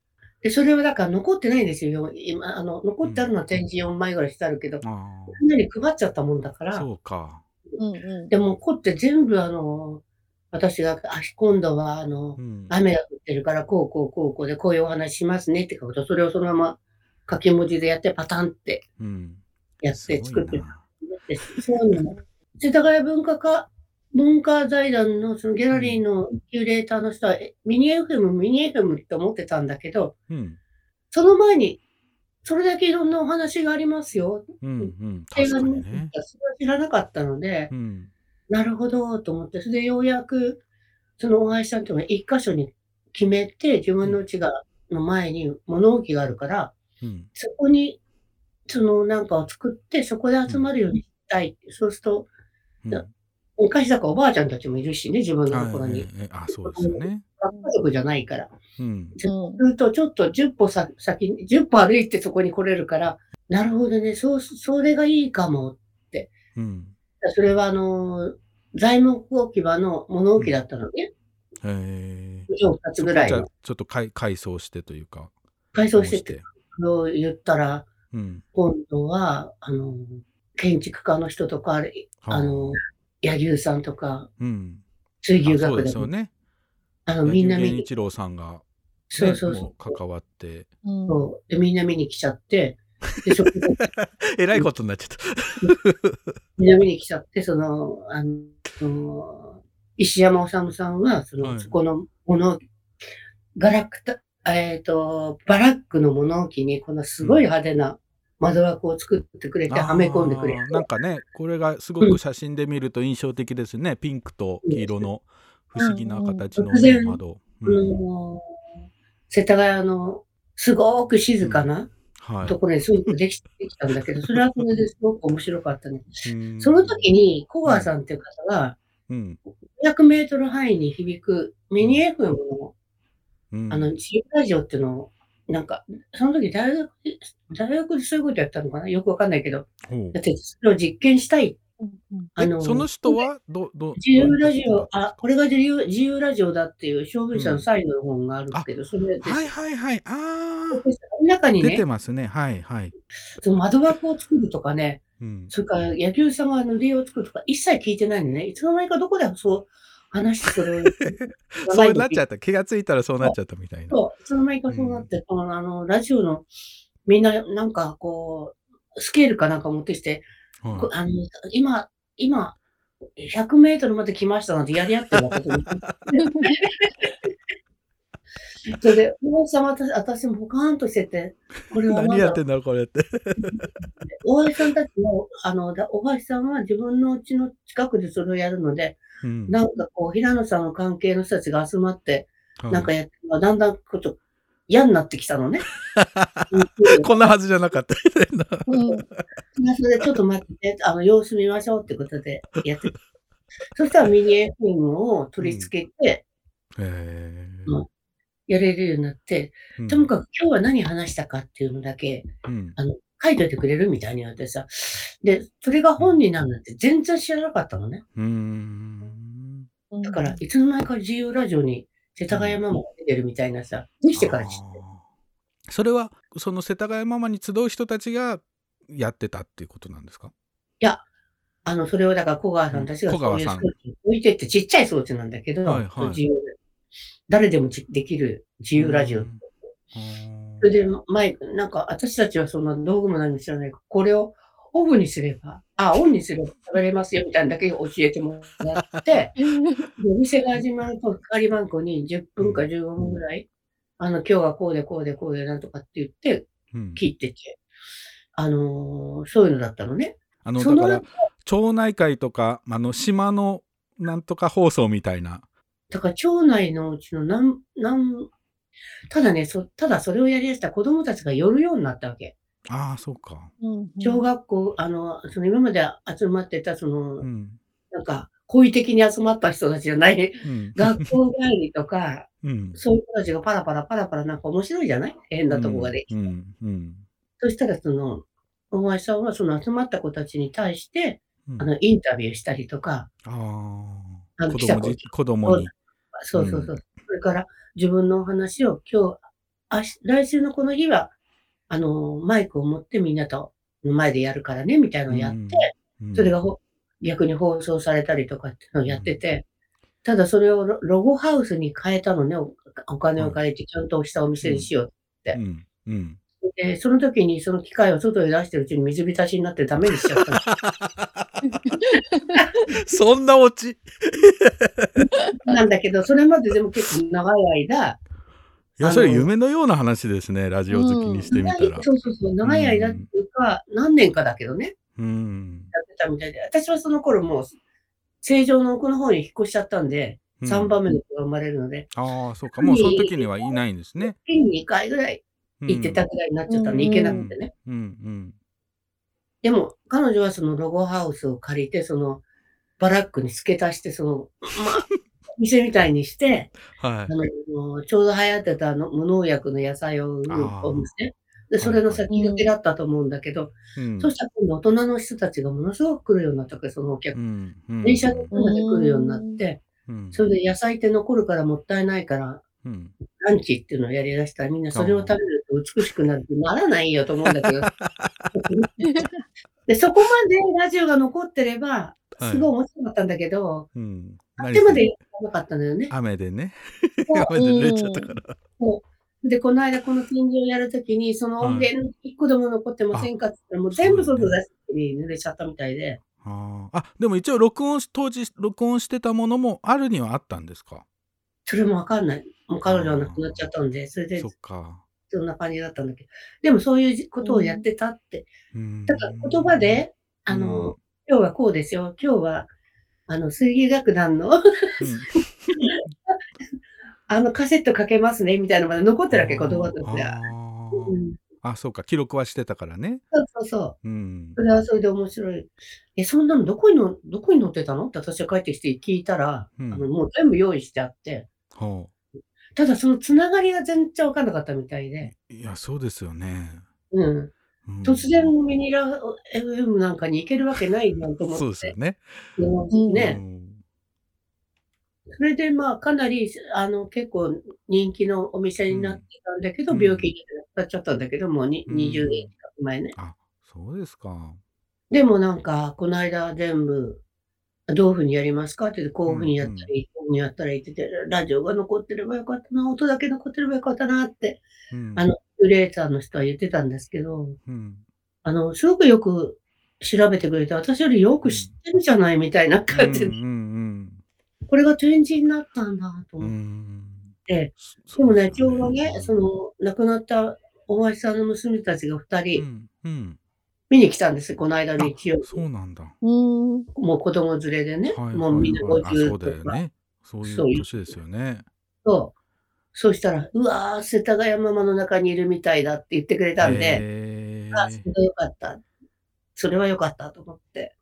で、それはだから残ってないんですよ。今、あの、残ってあるのは展示4枚ぐらいしてあるけど、あみんなに配っちゃったもんだかあ。ら、そうか。うんうん。でも、こって全部あの、私が、あ、今度はあのう、ん。雨が降ってるから、こうこうこうこうで、こういうお話しますねって書くと、それをそのまま書き文字でやって、パタンってうん。やって作ってなでそういうの。世田谷文化課、文化財団のそのギャラリーのキュレーターの人は、えミニ FM、ミニ FM って思ってたんだけど、うん。その前に、それだけいろんなお話がありますよ。うんうん。映画確かにね。にそれは知らなかったので、うん。なるほど、と思って、それでようやく、そのお会いした人が一箇所に決めて、自分の家が、の前に物置があるから、うん。そこに、そのなんかを作って、そこで集まるようにしたい。そうすると、うん昔だからおばあちゃんたちもいるしね、自分のところに。あ、そうですよね。家族じゃないから。うん。そうすると、ちょっと10歩さ先に、10歩歩いてそこに来れるから、なるほどね、そう、それがいいかも。うん。それは、あの、材木置き場の物置だったのね。へえ。以上2つぐらい。ちょっと改改装してというか。改装してこて、を言ったら、うん。今度は、あの、建築家の人とか、あの、柳生さんとか、うん。水牛学でも、ですよね。あの、みんな見源に、一郎さんが、ね、そうそうそう関わって。うんそうでみんな見に来ちゃって、で、そこで、えらいことになっちゃった。みんな見に来ちゃって、その、あの、石山治さんは、その、はいそこの物置、ガラクタ、えっ、と、バラックの物置に、このすごい派手な窓枠を作ってくれて、はめ込んでくれ。なんかね、これがすごく写真で見ると印象的ですね。ピンクと黄色の不思議な形の、窓。あうん。の世田谷のすごく静かなはい。ところにすごくできできたんだけど、それはそれですごく面白かったね。うん。その時に、小川さんっていう方が、うん。200メートル範囲に響くミニ FM の、うん。あの、自由ラジオっていうのを、なんか、その時大学で、大学でそういうことやったのかな？よくわかんないけど、だってそれを実験したい。うんうんあの、えその人は？どど自由ラジオあ、これが自由自由ラジオだっていう証明者の最後の本があるけど、それです。はいはいはい。ああ、その中に出てね、ますね。はいはい。その窓枠を作るとかね、うん、それから野球さんが塗り絵を作るとか一切聞いてないのね。いつの間にかどこでそう話して そうなっちゃった。気がついたらそうなっちゃったみたいな。そう、いつの間にかそうなって、このあの、ラジオの、みんな、なんかこう、スケールかなんか持ってきて、はいこあの、今、今、100メートルまで来ましたなんてやり合ってるわけ。それで、大さん私、私もポカーンとしてて、これは何やってんだろうこれって。大橋さんたちも、あの、だ大橋さんは自分の家の近くでそれをやるので、うんなんかこう、平野さんの関係の人たちが集まって、はいなんかやって、だんだんこと嫌になってきたのね。こんなはずじゃなかった。うんそれでちょっと待って、あの、様子見ましょうってことでやって。そしたらミニ FM を取り付けて、へうんやれるようになって、ーともかく今日は何話したかっていうのだけ、うんあの、書いといてくれるみたいに言われてさ。で、それが本になるなんて全然知らなかったのね。うーん。だから、いつの間にか自由ラジオに世田谷ママが出てるみたいなさ、できてから知って。それはその世田谷ママに集う人たちがやってたっていうことなんですか？いや、あの、それをだから小川さんたちが置いてってちっちゃい装置なんだけど、はいはい自由で誰でもじできる自由ラジオ。うんそれで、マイク、なんか、私たちはそんな道具も何も知らないこれをオフにすれば、あ、オンにすれば食べれますよ、みたいなだけ教えてもらって、でお店が始まると、係番号に10分か15分ぐらい、あの、今日はこうでこうでこうでなんとかって言ってうん聞いてて、あのーそういうのだったのね。あのそのだから町内会とかあの島のなんとか放送みたいな。だから町内のうちの何、何、ただね、そ、ただそれをやりだした子供たちが寄るようになったわけ。ああそうか。うん小学校、あの、その今まで集まってた、その、うん。なんか、好意的に集まった人たちじゃない、うん。学校帰りとか、うん。そういう人たちがパラパラパラパラなんか面白いじゃない？変なとこができて。うんうんそしたら、その、お前さんはその集まった子たちに対して、うん。あの、インタビューしたりとか、ああ。の子供に。そうそうそう。それから、自分のお話を今日、あし来週のこの日は、あの、マイクを持ってみんなと前でやるからね、みたいなのをやって、うん。それがほ逆に放送されたりとかっていうのをやってて、ただそれをロロゴハウスに変えたのね、おお金を借りてちゃんとしたお店にしよう。うん。うん。で、その時にその機械を外へ出してるうちに水浸しになってダメにしちゃった そんなオチ。のなんだけど、それまででも結構長い間、いやそれ夢のような話ですねラジオ好きにしてみたら。そうそうそう、長い間っていうか、何年かだけどね、うん。やってたみたいで、私はその頃もう、正常の奥の方に引っ越しちゃったんで、うん。3番目の子が生まれるので、ああそうか。もうその時にはいないんですね。月に2回ぐらいうん行ってたぐらいになっちゃったんで、うん。行けなくてね。うん。うんでも、彼女はそのロゴハウスを借りて、その、バラックに付け足して、その、まあ、店みたいにして、はい。あ。の、ちょうど流行ってたあの無農薬の野菜を売るお店。で、それの先駆けだったと思うんだけど、うん。そしたら今度大人の人たちがものすごく来るようになったから、そのお客。うん。うん。電車で来るようになって、うん。それで野菜って残るからもったいないから、うん。ランチっていうのをやりだしたらみんなそれを食べると美しくなるってならないよと思うんだけど。で、そこまでラジオが残ってれば、すごい面白かったんだけど、うんあってまでやらなかったのよね。雨でね。雨で濡れちゃったから。で、この間この展示をやるときに、その音源一個でも残ってませんかって言ったら、もう全部外出してに濡れちゃったみたいで、あーあでも一応録音し当時録音してたものもあるにはあったんですか？それもわかんない。もう彼女は亡くなっちゃったんで、それでそっか。そんな感じだったんだけど。でもそういうことをやってたって。うんだから言葉で、あの、今日はこうですよ。今日は、あの、水泳楽団の、あの、カセットかけますね、みたいなのまで残ってるわけ、言葉としては。あそうか記録はしてたからね。そうそうそう。うんそれはそれで面白い。え、そんなのどこにの、どこに載ってたの？って私が帰ってきて聞いたら、うんあのもう全部用意してあって、ほただそのつながりが全然わかんなかったみたいで、ういやそうですよね。うん。うん突然ミニラ FM なんかに行けるわけないなと思って。そうですよね。うんね。うんそれでまあかなり、あの、結構人気のお店になってたんだけど、うん病気になっちゃったんだけど、もうにうん20年近く前ね。あそうですか。でもなんか、この間全部、どういうふうにやりますかってこういうふうにやったらいい、こういうふうにやったらいいってて、ラジオが残ってればよかったな、音だけ残ってればよかったなって、うんあの、ユレーターの人は言ってたんですけど、うんあの、すごくよく調べてくれて、私よりよく知ってるじゃないみたいな感じで、うんうんこれが展示になったんだと思って。んでもね、今日はね、その、亡くなった大橋さんの娘たちが二う人んうん見に来たんですよ、この間の日曜日。そうなんだ。うん。もう子供連れでね、はいもうみんなはいはいあ50そうだとか。よね。そういう年ですよね。そう。そうしたら、うわー、世田谷ママの中にいるみたいだって言ってくれたんで、あ、それはよかった。それはよかったと思って。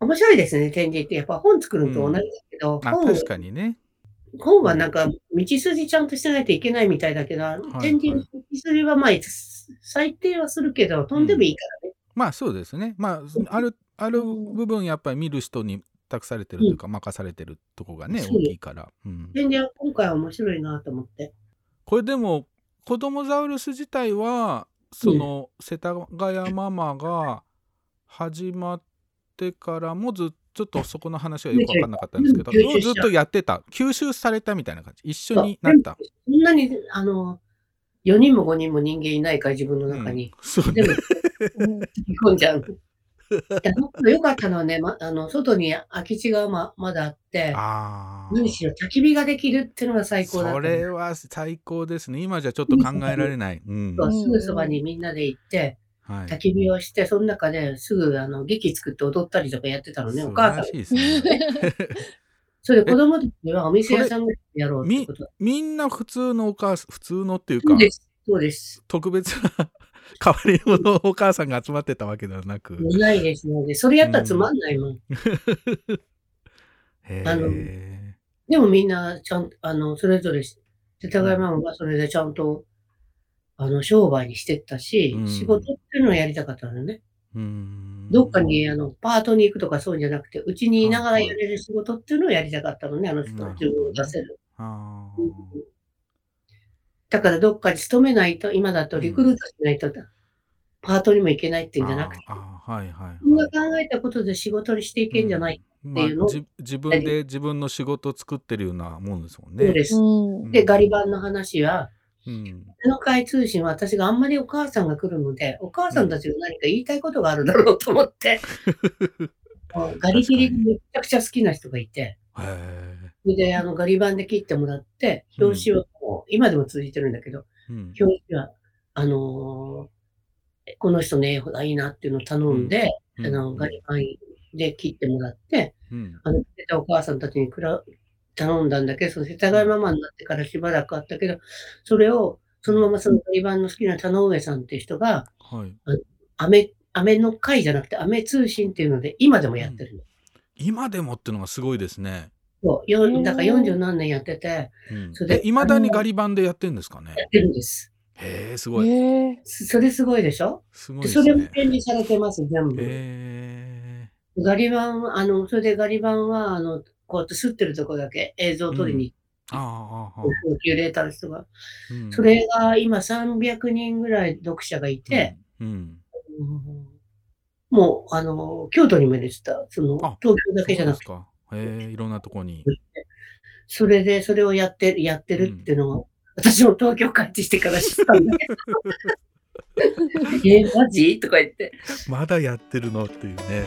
面白いですね、展示って。やっぱ本作るのと同じだけど、あ本確かにね。本はなんか道筋ちゃんとしてないといけないみたいだけど、い展示の道筋はまあ、最低はするけど、飛んでもいいからね。まあそうですね。まああるある部分やっぱり見る人に託されてるというか、任されてるとこがね大きいから。うん。展示は今回は面白いなと思って。これでも子供ザウルス自体はその世田谷ママが始まってからもずっちょっとそこの話はよく分かんなかったんですけど、ずっとやってた。吸収されたみたいな感じ。一緒になった。そんなに、あの、4人も5人も人間いないから、自分の中に。そうね。でも、込んじゃう。いや、良かったのはね、ま、あの、外に空き地がままだあって、ああ何しろ焚き火ができるっていうのが最高だった。それは最高ですね今じゃちょっと考えられない、うんすぐそばにみんなで行って、はい、焚き火をして、その中ですぐあの劇作って踊ったりとかやってたのね、お素母さん晴らしい。ですね それで子供たちにはお店屋さんでやろうってこと。みんな普通のお母さん普通のっていうかそうです。そうです。特別な変わり者のお母さんが集まってたわけではなく。いないですので、それやったらつまんないもん。へあのえ。でもみんな、ちゃんと、あの、それぞれ、世田谷ママがそれでちゃんと、あの、商売にしてったし、うん。仕事っていうのをやりたかったのね。うん。どっかに、あの、パートに行くとかそうじゃなくて、うちにいながらやれる仕事っていうのをやりたかったのね、あの人はなるほど自分を出せる。あうんだからどっかに勤めないと、今だとリクルートしないと、パートにも行けないっていうんじゃなくて、ああはいはい、自分がはい考えたことで仕事にしていけんじゃない。まっていうのをあ、じ自分で自分の仕事を作ってるようなもんですもんね。そうです。うん。で、ガリ版の話は、うん。この会通信は私があんまりお母さんが来るので、お母さんたちが何か言いたいことがあるだろうと思って、もうガリ切りがめちゃくちゃ好きな人がいて、それであのガリ版で切ってもらって、表紙をもう、今でも続いてるんだけど、うん。表紙は、あのーこの人の絵がいいなっていうのを頼んで、うん。あの、ガリ版で切ってもらって、うん。あの、お母さんたちにくら頼んだんだけど、その世田谷ママになってからしばらくあったけど、それを、そのままそのガリ版の好きな田上さんっていう人が、はい、アメ、アメの会じゃなくて、アメ通信っていうので、今でもやってるの。今でもってのがすごいですね。そう、よだから40何年やってて、うんそれでいまだにガリ版でやってんですかね？や。ってるんです。へえすごい。そそれすごいでしょ？すごいでそれも。展示されてます、全部。へガリ版、あの、それでガリ版は、あの、こうやって吸ってるとこだけ映像を撮りに、えああああああキュレーターの人が。うんそれが今300人ぐらい読者がいて、うんうんもう、あの、京都にも出てた、そのあ、東京だけじゃなくて、そうですか。へえいろんなとこに。それで、それをやってる、やってるっていうのを、私も東京帰ってきてから知ったんだけど。え、マジ？とか言って。まだやってるの？っていうね。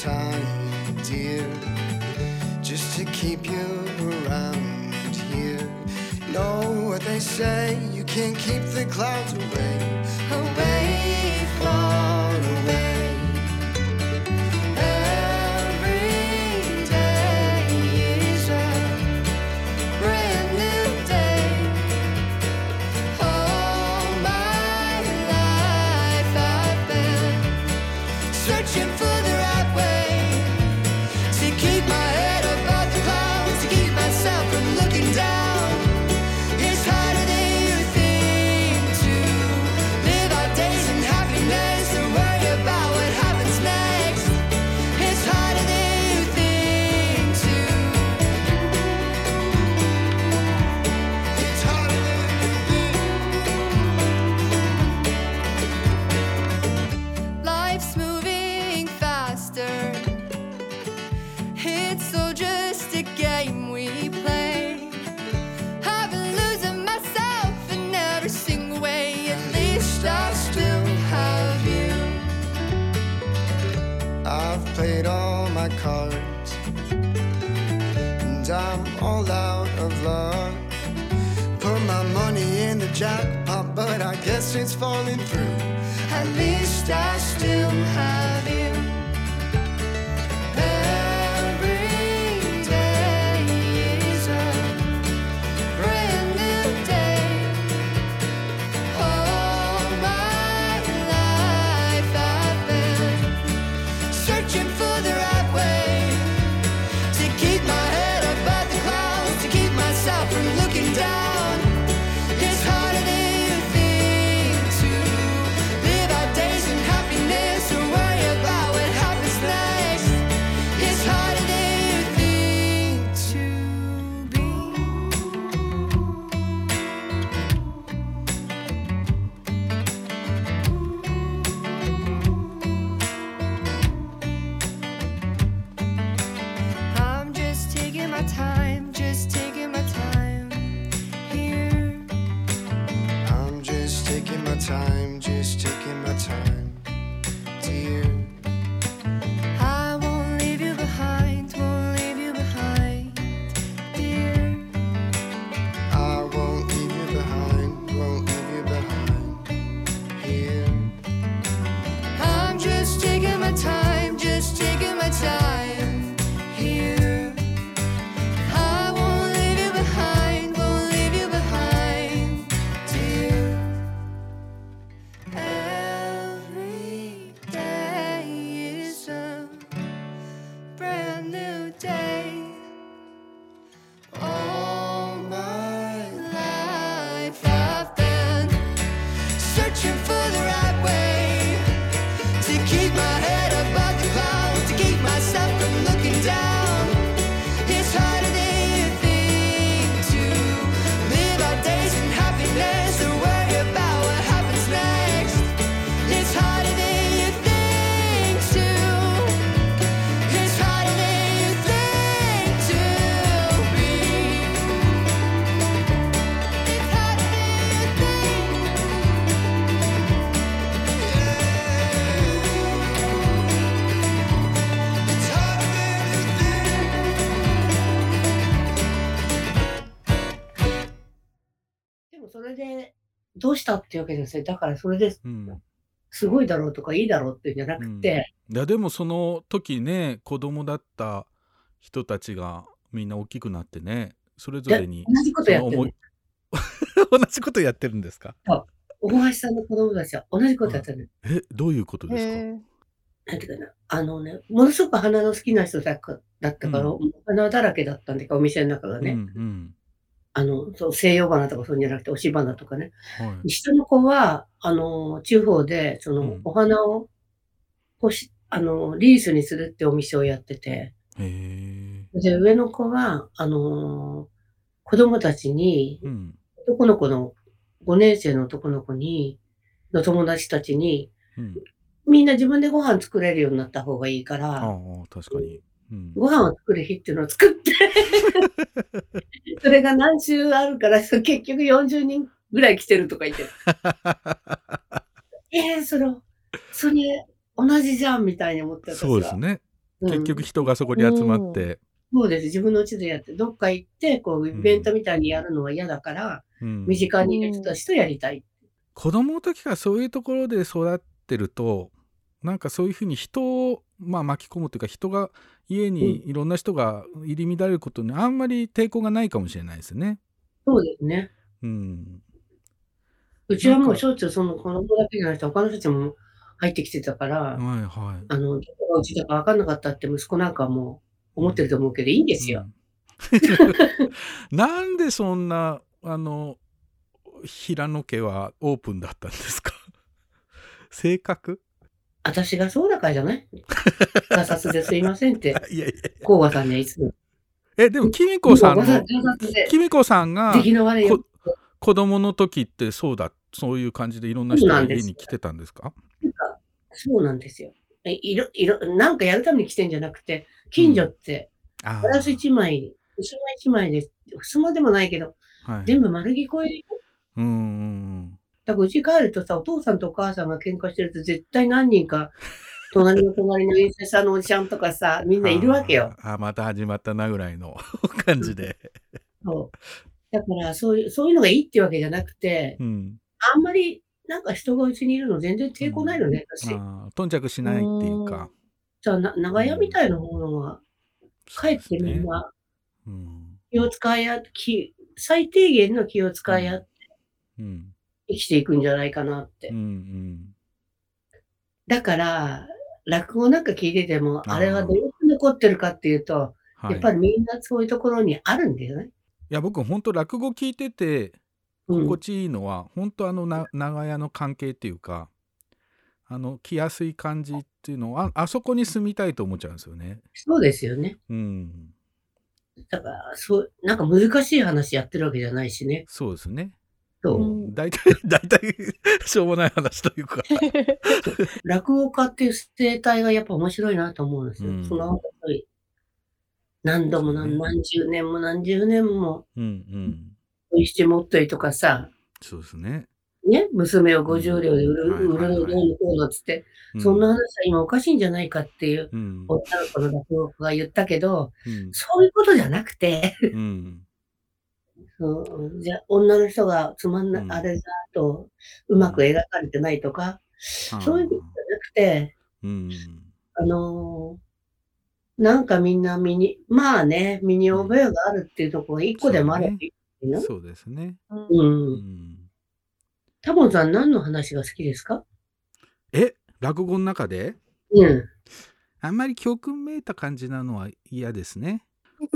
Time, dear, just to keep you around here. Know what they say, you can't keep the clouds away, どうしたっていうわけですよ。だからそれでうんすごいだろうとかいいだろうっていうんじゃなくて、いやでもその時ね子供だった人たちがみんな大きくなってねそれぞれに同じことやってる。同じことやってるんですか？大橋さんの子供たちは同じことやってる。えどういうことですか？なんていうかな。あのね、ものすごく花の好きな人だっただったから、う花だらけだったんでか、お店の中がね。うんうんあの、そう西洋花とかそういうんじゃなくて、押し花とかね。はい。下の子は、あの、地方で、その、うん。お花を、こし、あの、リースにするってお店をやってて、へえ。で、上の子は、あの、子供たちに、うん。男の子の、5年生の男の子に、の友達たちに、うん。みんな自分でご飯作れるようになった方がいいかあら、あ確かに。うん。ご飯を作る日っていうのを作って、それが何週あるから、結局40人ぐらい来てるとか言って、えー、それ、それ、同じじゃんみたいに思ってそうですね。うん。結局人がそこに集まって。そうです。自分の家でやって、どっか行って、こう、イベントみたいにやるのは嫌だから、うん。身近にいる人たちとやりたい。子供の時からそういうところで育ってるとなんかそういうふうに人を、まあ、巻き込むというか人が家にいろんな人が入り乱れることにあんまり抵抗がないかもしれないですね。そうですね。うん、うちはもうしょっちゅうその子供だけじゃなくて、他の人たちも入ってきてたから、はいはい。あの、どこがうちだか分かんなかったって息子なんかも思ってると思うけど、いいんですよ。うん なんでそんなあの平野家はオープンだったんですか？性格？私がそうだからじゃない？ガサツですいませんって、いやいや甲賀さんにはいつも。えでもきみこさんきみこさんが子供の時ってそうだそういう感じでいろんな人が家に来てたんですか？そうなんですよ。えいろ、いろ、なんかやるために来てんじゃなくて、近所って、あガラス一枚、襖一枚で、襖でもないけど、あ、はい、全部丸聞こえ。うんうんうんだから帰るとさ、お父さんとお母さんが喧嘩してると絶対何人か、隣の隣の印刷者のおじちゃんとかさ、みんないるわけよ。あーあーまた始まったなぐらいの 感じで、そう。だから、そういう、そういうのがいいってわけじゃなくて、うん、あんまり、なんか人がうちにいるの全然抵抗ないのね、私。あー頓着しないっていうか。じゃあ、な長屋みたいなものは、帰ってみんな気を使い合っ最低限の気を使い合って。うん生きていくんじゃないかなって。うんうんだから、落語なんか聞いてても、あれはどうやって残ってるかっていうと、はい、やっぱりみんなそういうところにあるんだよね。いや僕本当落語聞いててうん心地いいのは、本当あのな長屋の関係っていうかあの来やすい感じっていうのをああそこに住みたいと思っちゃうんですよね。そうですよね。うん、だから、そう、なんか難しい話やってるわけじゃないしね。そうですね。大体 大体しょうもない話というか。落語家っていう生態がやっぱ面白いなと思うんですよ。うん。その何度も何何十年も何十年も、うんうん。してもっといとかさ、そうですね。ね、娘を50両で売る、はい売るのどうのこうのっつって、うん。そんな話は今おかしいんじゃないかっていううん。女の子の落語家が言ったけど、うん。そういうことじゃなくて、うんそうじゃあ女の人がつまんな、うんあれだとうまく描かれてないとか、そういうことじゃなくて、うんあのーなんかみんな身に、まあね、身に覚えがあるっていうところが一個でもあればいいの、そうですね。う。うんんタボンさん何の話が好きですか？え？落語の中で？うん。あんまり教訓めいた感じなのは嫌ですね。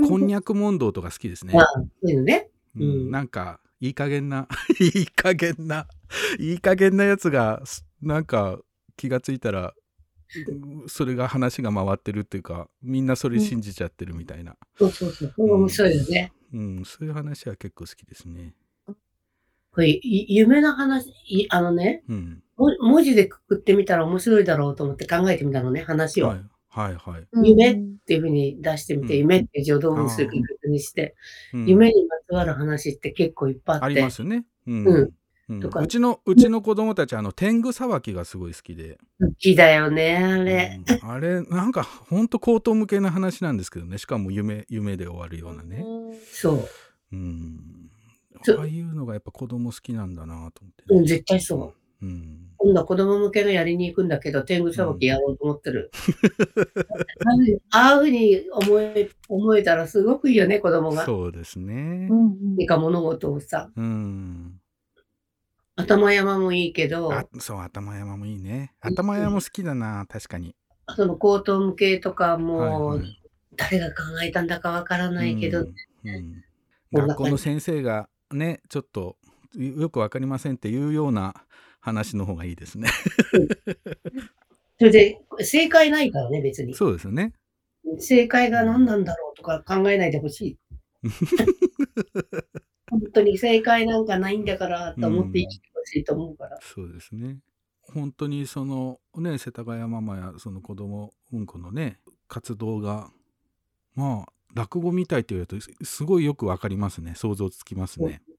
こんにゃく問答とか好きですねあ。あ、そういうのね。うんうんなんかいい加減な いい加減ないい加減なやつがすなんか気がついたらうんそれが話が回ってるっていうかみんなそれ信じちゃってるみたいな、そうそうそう。これ面白いよね。うん、そういう話は結構好きですね。これ、い夢の話、いあのね、うん、も文字でくくってみたら面白いだろうと思って考えてみたのね、話を。はいはいはい。夢っていうふうに出してみて、うん夢って助動にする別にして、うん夢にまつわる話って結構いっぱいああって。りますよね。うんうんうんとかうちのうちの子供たちあの天狗さばきがすごい好きで、好きだよね、あれ。うんあれなんかほんと口頭向けな話なんですけどねしかも夢夢で終わるようなね。そう。うん。そうああいうのがやっぱ子供好きなんだなと思って、うん、絶対そう。うん。今度は子供向けのやりに行くんだけど、天狗さばきやろうと思ってる。ああいうふうに思え、思えたらすごくいいよね、子供が。そうですね。何か物事をさ、うん。頭山もいいけど、あそう頭山もいいね。頭山も好きだな確かに。その口頭向けとかも、はいはい誰が考えたんだかわからないけど、うんうんこんな感じ学校の先生がねちょっとよくわかりませんっていうような話の方がいいですね。それで正解ないからね、別に。そうですよね。正解が何なんだろうとか考えないでほしい。本当に正解なんかないんだからと思って生きてほしいと思うから。そうですね。本当にそのね世田谷ママやその子供うんこのね活動がまあ落語みたいって言われるとすごいよくわかりますね想像つきますね。で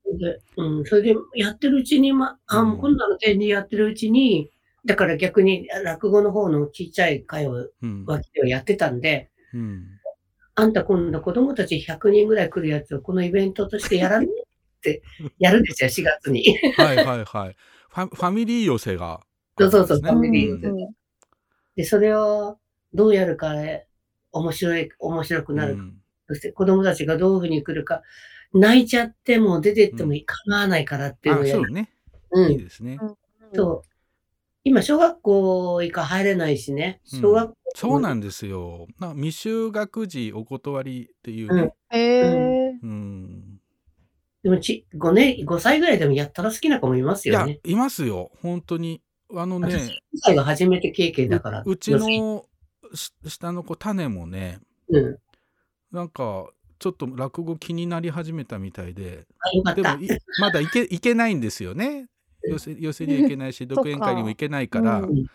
うん、それでやってるうちに、ま、あ、うん今度の展示やってるうちに、だから逆に落語の方のちっちゃい会をうん脇ではやってたんで、うん、あんた今度子供たち100人ぐらい来るやつをこのイベントとしてやらねって やるんですよ、4月に。はいはいはい。ファファミリー寄せが、そうそうそうファミリー寄せうんで、それをどうやるかで面白い、面白くなる。うんそして子供たちがどういうふうに来るか、泣いちゃっても出てっても構わないからっていうのね。うんいいですね。そう。今、小学校以下入れないしね。うん小学校、そうなんですよ。な未就学児お断りっていうね。へえ。うん。でもち5年、5歳ぐらいでもやったら好きな子もいますいやよね。、いますよ。本当に。あの私、ね、3歳が初めて経験だから。ううちのし下の子、種もね、うん。なんか、ちょっと落語気になり始めたみたいで。でもいまだ行け行けないんですよね。寄せ寄せには行けないし、独演会にも行けないから、うん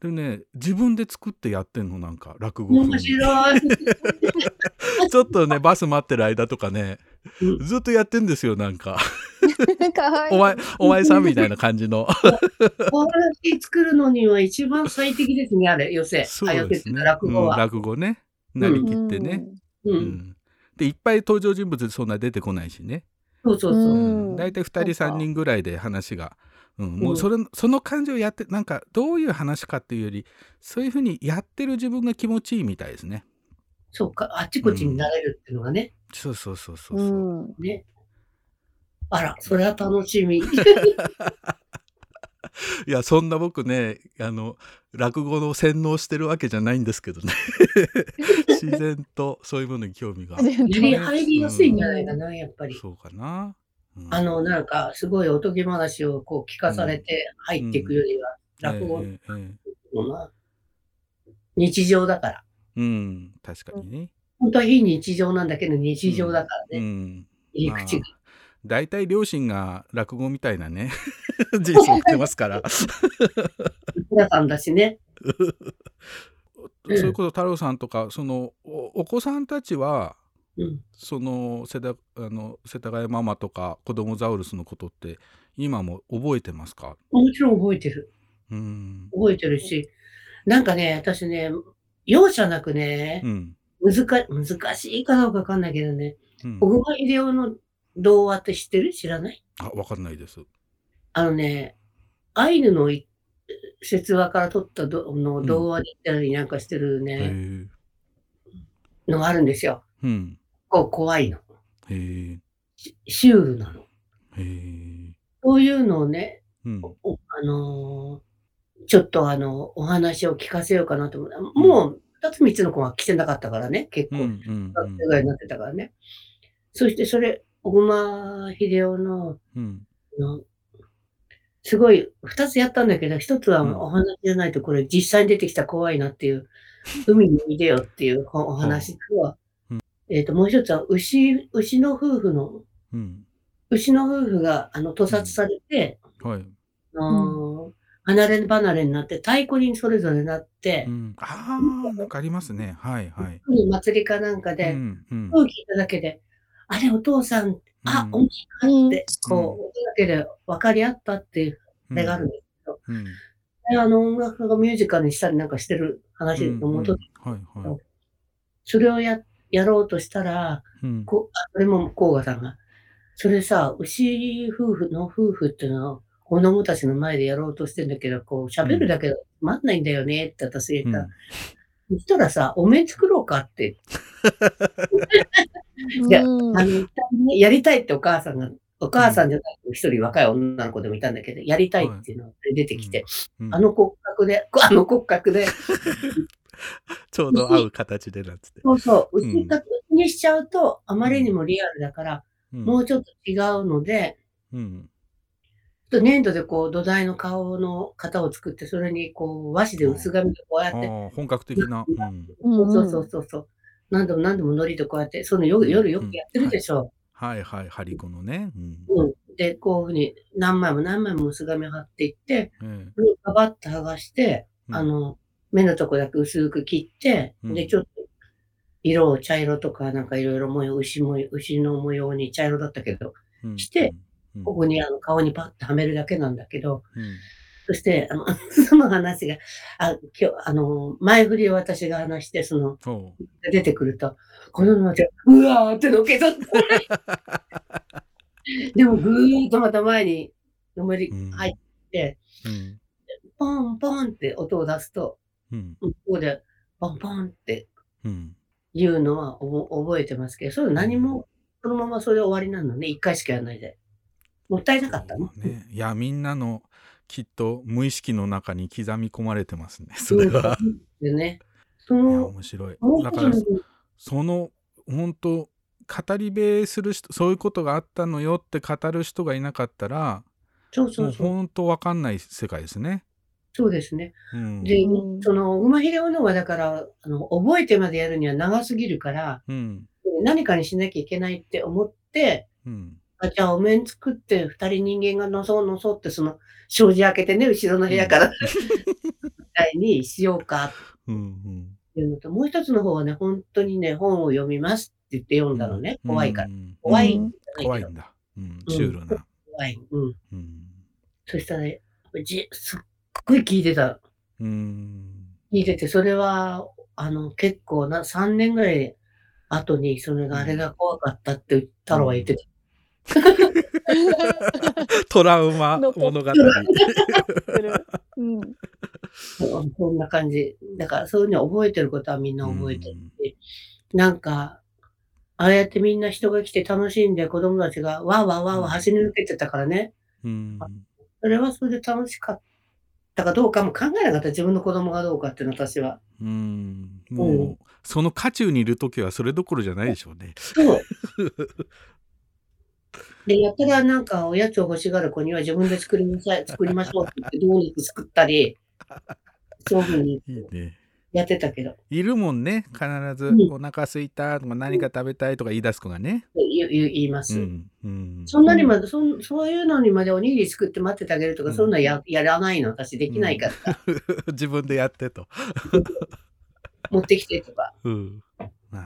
でね、自分で作ってやってんの、なんか、落語風面に。白い。ちょっとね、バス待ってる間とかね、うんずっとやってんですよ、なんか。お前、お前さんみたいな感じの。お話作るのには一番最適ですね、あれ、寄せ。そうですね。うんは。落語ね。なりきってね。う。うんんで、いっぱい登場人物そんな出てこないしね。そうそうそう。うん大体2人そうか3人ぐらいで話が。うん、もううんそれその感じをやってなんかどういう話かっていうよりそういうふうにやってる自分が気持ちいいみたいですね。そうか、あっちこっちになれるっていうのがね。そうそうそうそううそう。ん。ね。あら、それは楽しみ。いやそんな僕ねあの落語の洗脳してるわけじゃないんですけどね 自然とそういうものに興味が。入りやすいんじゃないかな、やっぱり。そうかな。うんあの、なんか、すごいおとぎ話をこう聞かされて入っていくよりは、落語のな、日常だから。うん確かにね。本当は非日常なんだけど、日常だからうね。ん入り口が。大体両親が落語みたいなね 人生送ってますから皆さんだしね。そういうこと太郎さんとかそのおお子さんたちはうん。その世田あの世田谷ママとか子供ザウルスのことって今も覚えてますか？もちろん覚えてる。うん。覚えてるし、なんかね、私ね、容赦なくねう、ん。難か難しいかどうかわかんないけどね、うん小熊秀夫の童話って知ってる？知らない？あ、わかんないです。あのね、アイヌのい説話から取ったどのうん童話で言ったりなんかしてるへね、え。のがあるんですよ。うん。こう怖いの。へえ。シシュールなの。へえ。そういうのをね、うん。おあのーちょっとあの、お話を聞かせようかなと思う。もう、二つ三つの子が来てなかったからね、結構、うんうん学生ぐらいになってたからね。そしてそれ、小熊秀夫の、うん。あのすごい、二つやったんだけど、一つはうんお話じゃないと、これ実際に出てきたら怖いなっていう、海にいでよっていうおお話と、うんえっ、と、もう一つは牛、牛の夫婦の、うん。牛の夫婦が、あの、屠殺されて、はい。あの離れ離れになって、太鼓にそれぞれなってう、ん。ああ、なんかありますね。はいはい。祭りかなんかうで、んうん。声を聞いただけで、あれ、お父さん、あ、うん。おじかって、うん。こう、音だけで分かり合ったっていうあれがあるんですけど、うん。であの音楽がミュージカルにしたりなんかしてる話のもと。それをややろうとしたら、うん。こあそれも甲賀さん。が、それさ、牛夫婦の夫婦っていうのは、子供たちの前でやろうとしてんだけど、こう、喋るだけでつまんないんだよねって私言ったら、そしたらさ、お面作ろうかって、いやうんあの、やりたいってお母さんが、お母さんじゃなくて一人若い女の子でもいたんだけど、やりたいっていうのが出てきて、うん。あの骨格で、あの骨格で、ちょうど合う形でなって。そうそう、うん。牛角にしちゃうと、あまりにもリアルだから、うん。もうちょっと違うので、うん。と粘土でこう土台の顔の型を作って、それにこう和紙で薄紙でこうやって、本格的な。うん。うん。そうそうそうそう、何度も何度も糊でこうやって、その夜夜よくやってるでしょ。はい。はい、ハリコのね。うん。うん。で、こういうふうに何枚も何枚も薄紙を貼っていって、えそれをガバッと剥がして、うん。あの、目のとこだけ薄く切って、うん。で、ちょっと、色を茶色とかなんかいろいろ模様、牛模様、牛の模様に茶色だったけど、えうん。して、うんここにあの顔にパッとはめるだけなんだけど、うんそして、あの、その話が、あ、今日、あの、前振りを私が話して、その、ほ出てくると、このままで、うわーってのけとって。でも、ぐーっとまた前に、のめりうん入って、う。うん。ポンポンって音を出すと、うん。向こうで、ポンポンってうん。言うのはおぼ覚えてますけど、それ何も、そのままそれ終わりなのね。一回しかやらないで。もったいなかったの？ね。いや、みんなのきっと無意識の中に刻み込まれてますね。それは。でね。その、面白い。だからその本当語り部する人そういうことがあったのよって語る人がいなかったらもそうそううそう。本当わかんない世界ですね。そうですね。うん。でう、んその、馬秀夫のはだから、あの、覚えてまでやるには長すぎるから、うん。何かにしなきゃいけないって思って、うん。あじゃあお面作って二人人間がのそうのそうってその障子開けてね、後ろの部屋から、みたいにしようかっうん。うん。ていうのと、もう一つの方はね、本当にね、本を読みますって言って読んだのね。怖いから。うん怖いうん怖いんだ。うん。シュールな。怖い。うん。うん。そしたらね、じすっごい聞いてた。うん。聞いてて、それは、あの、結構な、3年ぐらい後に、それがあれが怖かったって太郎は言ってた。トラウマ残物語。うんそんな感じ。だから、そういうの覚えてることはみんな覚えてるし、なんか、ああやってみんな人が来て楽しんで子供たちがわーわーわーわー走り抜けてたからね。うん。それはそれで楽しかったかどうかも考えなかった。自分の子供がどうかっていうの私は。うん。もう、その渦中にいるときはそれどころじゃないでしょうね。そう。で、やたらなんかおやつを欲しがる子には自分で作りなさい、作りましょうって言って、どうにか作ったり、そういうふうに。やってたけど、いるもんね。必ずうんお腹すいたとか何か食べたいとか言い出す子がね。言う言います。うん。うん。そんなにまで、そんそういうのにまでおにぎり作って待っててあげるとか、うんそんなややらないの、私できないから、自分でやってと。持ってきてとか。うん。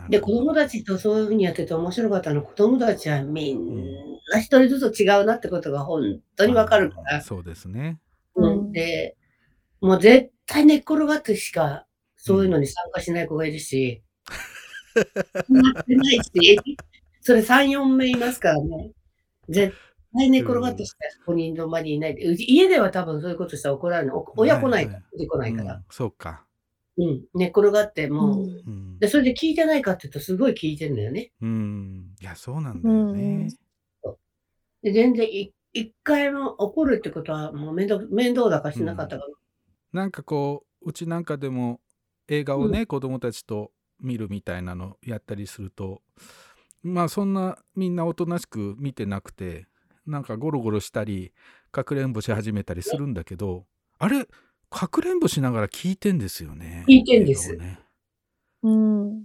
で。子供たちとそういう風にやってて面白かったのは、子供たちはみんな一人ずつ違うなってことが本当にわかるから。そうですね。うん。で、もう絶対寝っ転がってしか、そういうのに参加しない子がいるし、なってないし、それ3、4名いますからね。絶対寝っ転がってしかそこにの間にいない家では多分そういうことしたら怒られるの。お親来ないから、来ないから。うんそうか。うん。寝っ転がって、もう、うん。で、それで聞いてないかって言うとすごい聞いてんだよね。うん。いや、そうなんだよね。で、全然い一回も怒るってことはもう面倒、面倒だからしなかったから。なんかこう、うちなんかでも映画をね、子供たちと見るみたいなのやったりすると、まあそんなみんなおとなしく見てなくて、なんかゴロゴロしたり、かくれんぼし始めたりするんだけど、あれ、かくれんぼしながら聞いてんですよね。聞いてんですね。うん。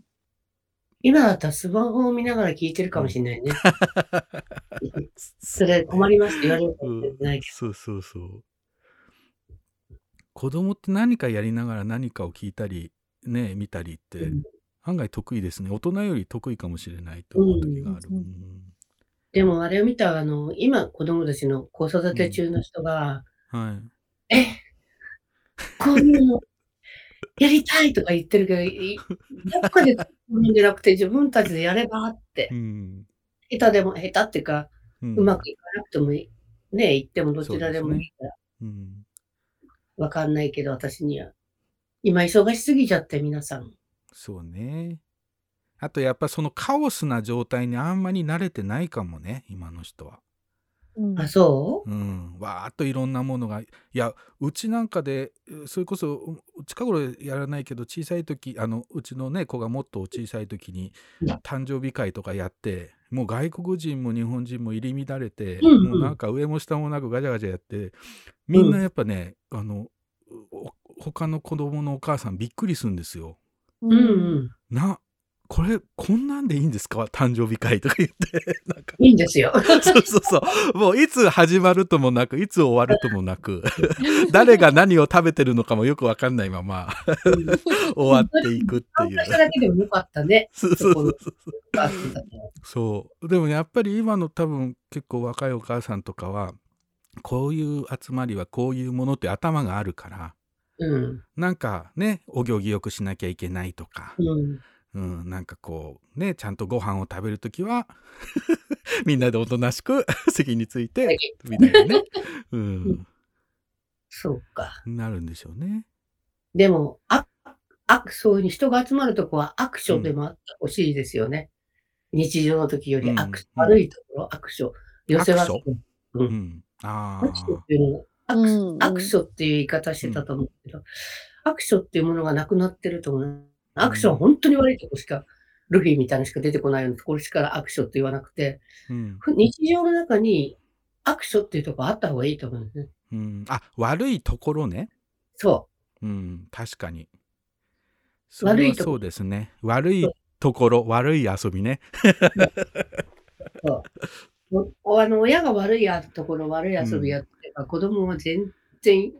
今だったらスマホを見ながら聞いてるかもしれないね。それ困りますって言われるかもしれないけそうそうそう。子供って何かやりながら何かを聞いたり、ね、見たりって、うん案外得意ですね。大人より得意かもしれないと思う時がある。うんうんでもあれを見たあの、今子供たちの子育て中の人が、はい。え、こういうのやりたいとか言ってるけど、いどっかで頼んでなくて自分たちでやればってう。ん。下手でも、下手っていうか、うんうまくいかなくてもいい。ね、言ってもどちらでもいいから。うん。わかんないけど、私には。今忙しすぎちゃって、皆さん。そうね。あとやっぱそのカオスな状態にあんまり慣れてないかもね、今の人は。うん。あ、そう？ん、わーっといろんなものがいやうちなんかでうそれこそう近頃やらないけど小さい時あのうちのね子がもっと小さい時にうん。誕生日会とかやってもう外国人も日本人も入り乱れて、うんうん。もうなんか上も下もなくガチャガチャやってみんなやっぱね、あのお他の子供のお母さんびっくりするんですよ。ううんうん。なこれこんなんでいいんですか？誕生日会とか言って なんかいいんですよ。そうそうそう。もういつ始まるともなく、いつ終わるともなく、誰が何を食べてるのかもよくわかんないまま終わっていくっていう参加。しただけでもよかったね。そうそうそうあってたねそう。でもねやっぱり今の多分結構若いお母さんとかは、こういう集まりはこういうものって頭があるから、うん。なんかね、お行儀よくしなきゃいけないとか、うん。うん、なんかこうねちゃんとご飯を食べるときは みんなでおとなしく 席についてみたいなね、うん、そうか。なるんでしょうね。でも、あ、あ、そういう人が集まるとこはアクションでもあってほしいですよね。日常の時よりアクション、うん悪いところ、アクション。寄せはアクショう。うんん、あアクションっあ、ていうのアクうんうんアクションっていう言い方してたと思うけど、アクションっていうものがなくなってると思う。アクションは本当に悪いとこしか、ルフィみたいなのしか出てこないようなところしかアクションって言わなくて、うんふ日常の中にアクションっていうところあった方がいいと思うんですね。うん、あ悪いところね。そうん、確かに。悪いとこそれはそうですね。悪いところ、悪い遊びね。う。そうおあの親が悪いやところ、悪い遊びやってれば、子供は全然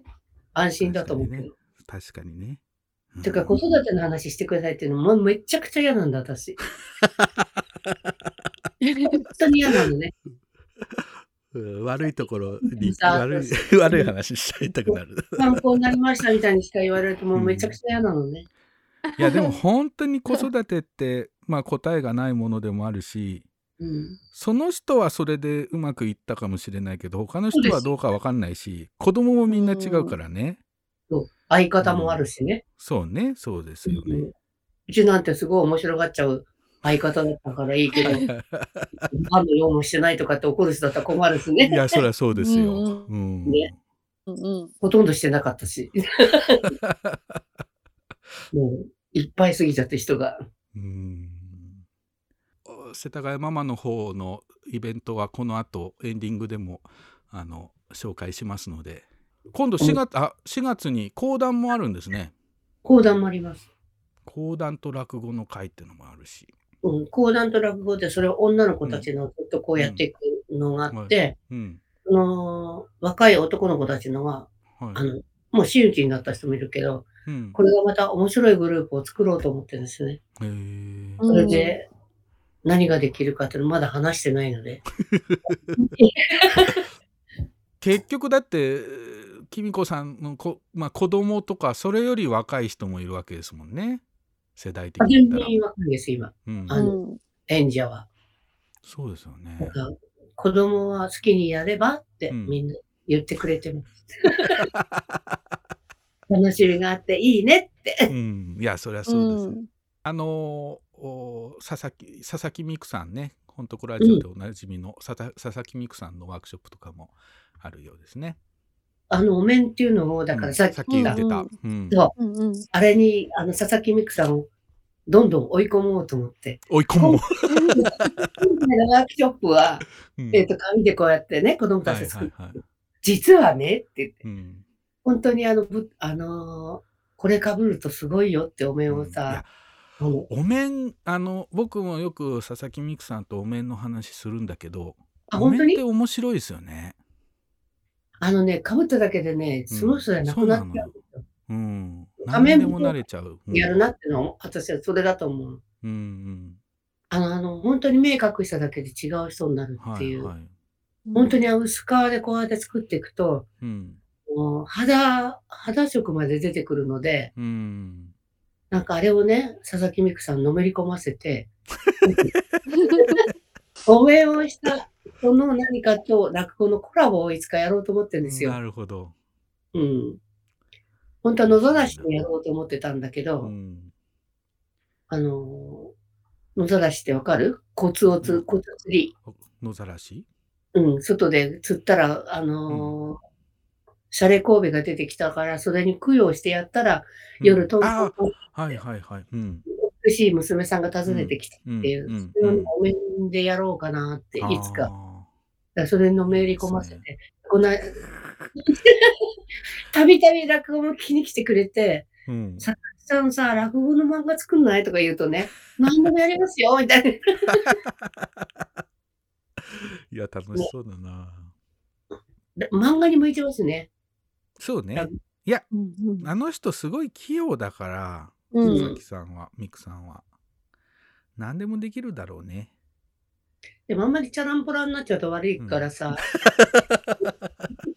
安心だと思うけど。確かにね。てか、子育ての話してくださいっていうのもめちゃくちゃ嫌なんだ、私。本当に嫌なのね。うん悪いところにさ悪い 悪い話しちゃいたくなる。参考になりましたみたいにしか言われると、もうめちゃくちゃ嫌なのね。いやでも本当に子育てって まあ答えがないものでもあるしうん。その人はそれでうまくいったかもしれないけど他の人はどうかわかんないし子供もみんな違うからね。そう相方もあるしね。そうねそうですよね。うちなんてすごい面白がっちゃう相方だったからいいけど、ファンの用もしてないとかって怒る人だったら困るしいね。やそりゃそうですよ。ううんねうんほとんどしてなかったし。もう、いっぱい過ぎちゃって人が。うん世田谷ママの方のイベントはこの後エンディングでもあの紹介しますので今度4月あ4月に講談もあるんですね。講談もあります。講談と落語の会っていうのもあるし。うん、講談と落語で、それを女の子たちのずっとこうやっていくのがあって、うん。その若い男の子たちのは、はい。あの、もう真打ちになった人もいるけど、うん。これがまた面白いグループを作ろうと思ってるんですね。へー。それで何ができるかっていうのまだ話してないので。結局だってきみこさんのこ、まあ、子供とかそれより若い人もいるわけですもんね。世代的に言全然若いです、今。うん、あの演者は。そうですよね。子供は好きにやればってうん。みんな言ってくれてます。楽しみがあっていいねって。うん。いやそりゃそうです、うん。あの佐々木佐々木美久さんね。ほんとこラジオでおなじみの佐々佐々木美久さんのワークショップとかもあるようですねあの、お面っていうのを、だかうんらさっき言ってた、ううん。そう。うんうん。あれに、あの、佐々木美久さんをどんどん追い込もうと思って。追い込もう、ワークショップは、うん。えっ、と、紙でこうやってね、子供たはいちで作る。はいはい、実はねって言って、うん。本当にあの、ぶあのーこれ被るとすごいよってお面をさ、あのお面あの僕もよく佐々木美久さんとお面の話するんだけどあ、お本当に？面って面白いですよねあのね、被っただけでね、その人じゃなくなっちゃう。うん。仮面何でも慣れちゃう、うん、やるなっての？は、私はそれだと思う。うんうん。あの、あの、本当に目隠しただけで違う人になるっていう。はいはい。本当に薄皮でこうやって作っていくと、うん。もう肌、肌色まで出てくるので、うん。なんかあれをね、佐々木美久さんのめり込ませて、お面をしたその何かと落語のコラボをいつかやろうと思ってるんですよ。な。るほど、うん。本当は野ざらしでやろうと思ってたんだけど、うん、あのー、野ざらしってわかる？コツをつ、コツ釣り。野ざらし？うん、外で釣ったら、あのーシャレ神戸が出てきたから、それに供養してやったら、夜トントンあとはいはいはい、うん、美しい娘さんが訪ねてきたっていう、うん。うん。それをお面でやろうかなって、いつか。だそれのめり込ませて、この、たびたび落語も聞きに来てくれて、ーうんささんさ、落語の漫画作んない？とか言うとね、何でもやりますよ、みたいな。いや楽しそうだな、で漫画に向いてますね。そうね。うんうん。あの人すごい器用だからうん。佐々木さんは、ミクさんは。何でもできるだろうねでもあんまりチャランポランになっちゃうと悪いからさ、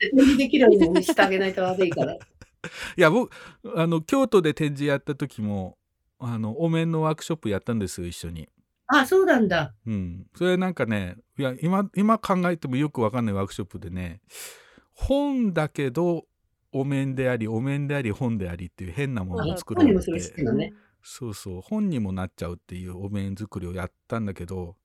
絶対にできるようにしてあげないと悪いから。いや僕あの京都で展示やった時もあのお面のワークショップやったんですよ一緒にあ、そうなんだ。うんそれなんかねいや今今考えてもよくわかんないワークショップでね本だけどお面でありお面であり本でありっていう変なものを作ろうってね。そうそう本にもなっちゃうっていうお面作りをやったんだけど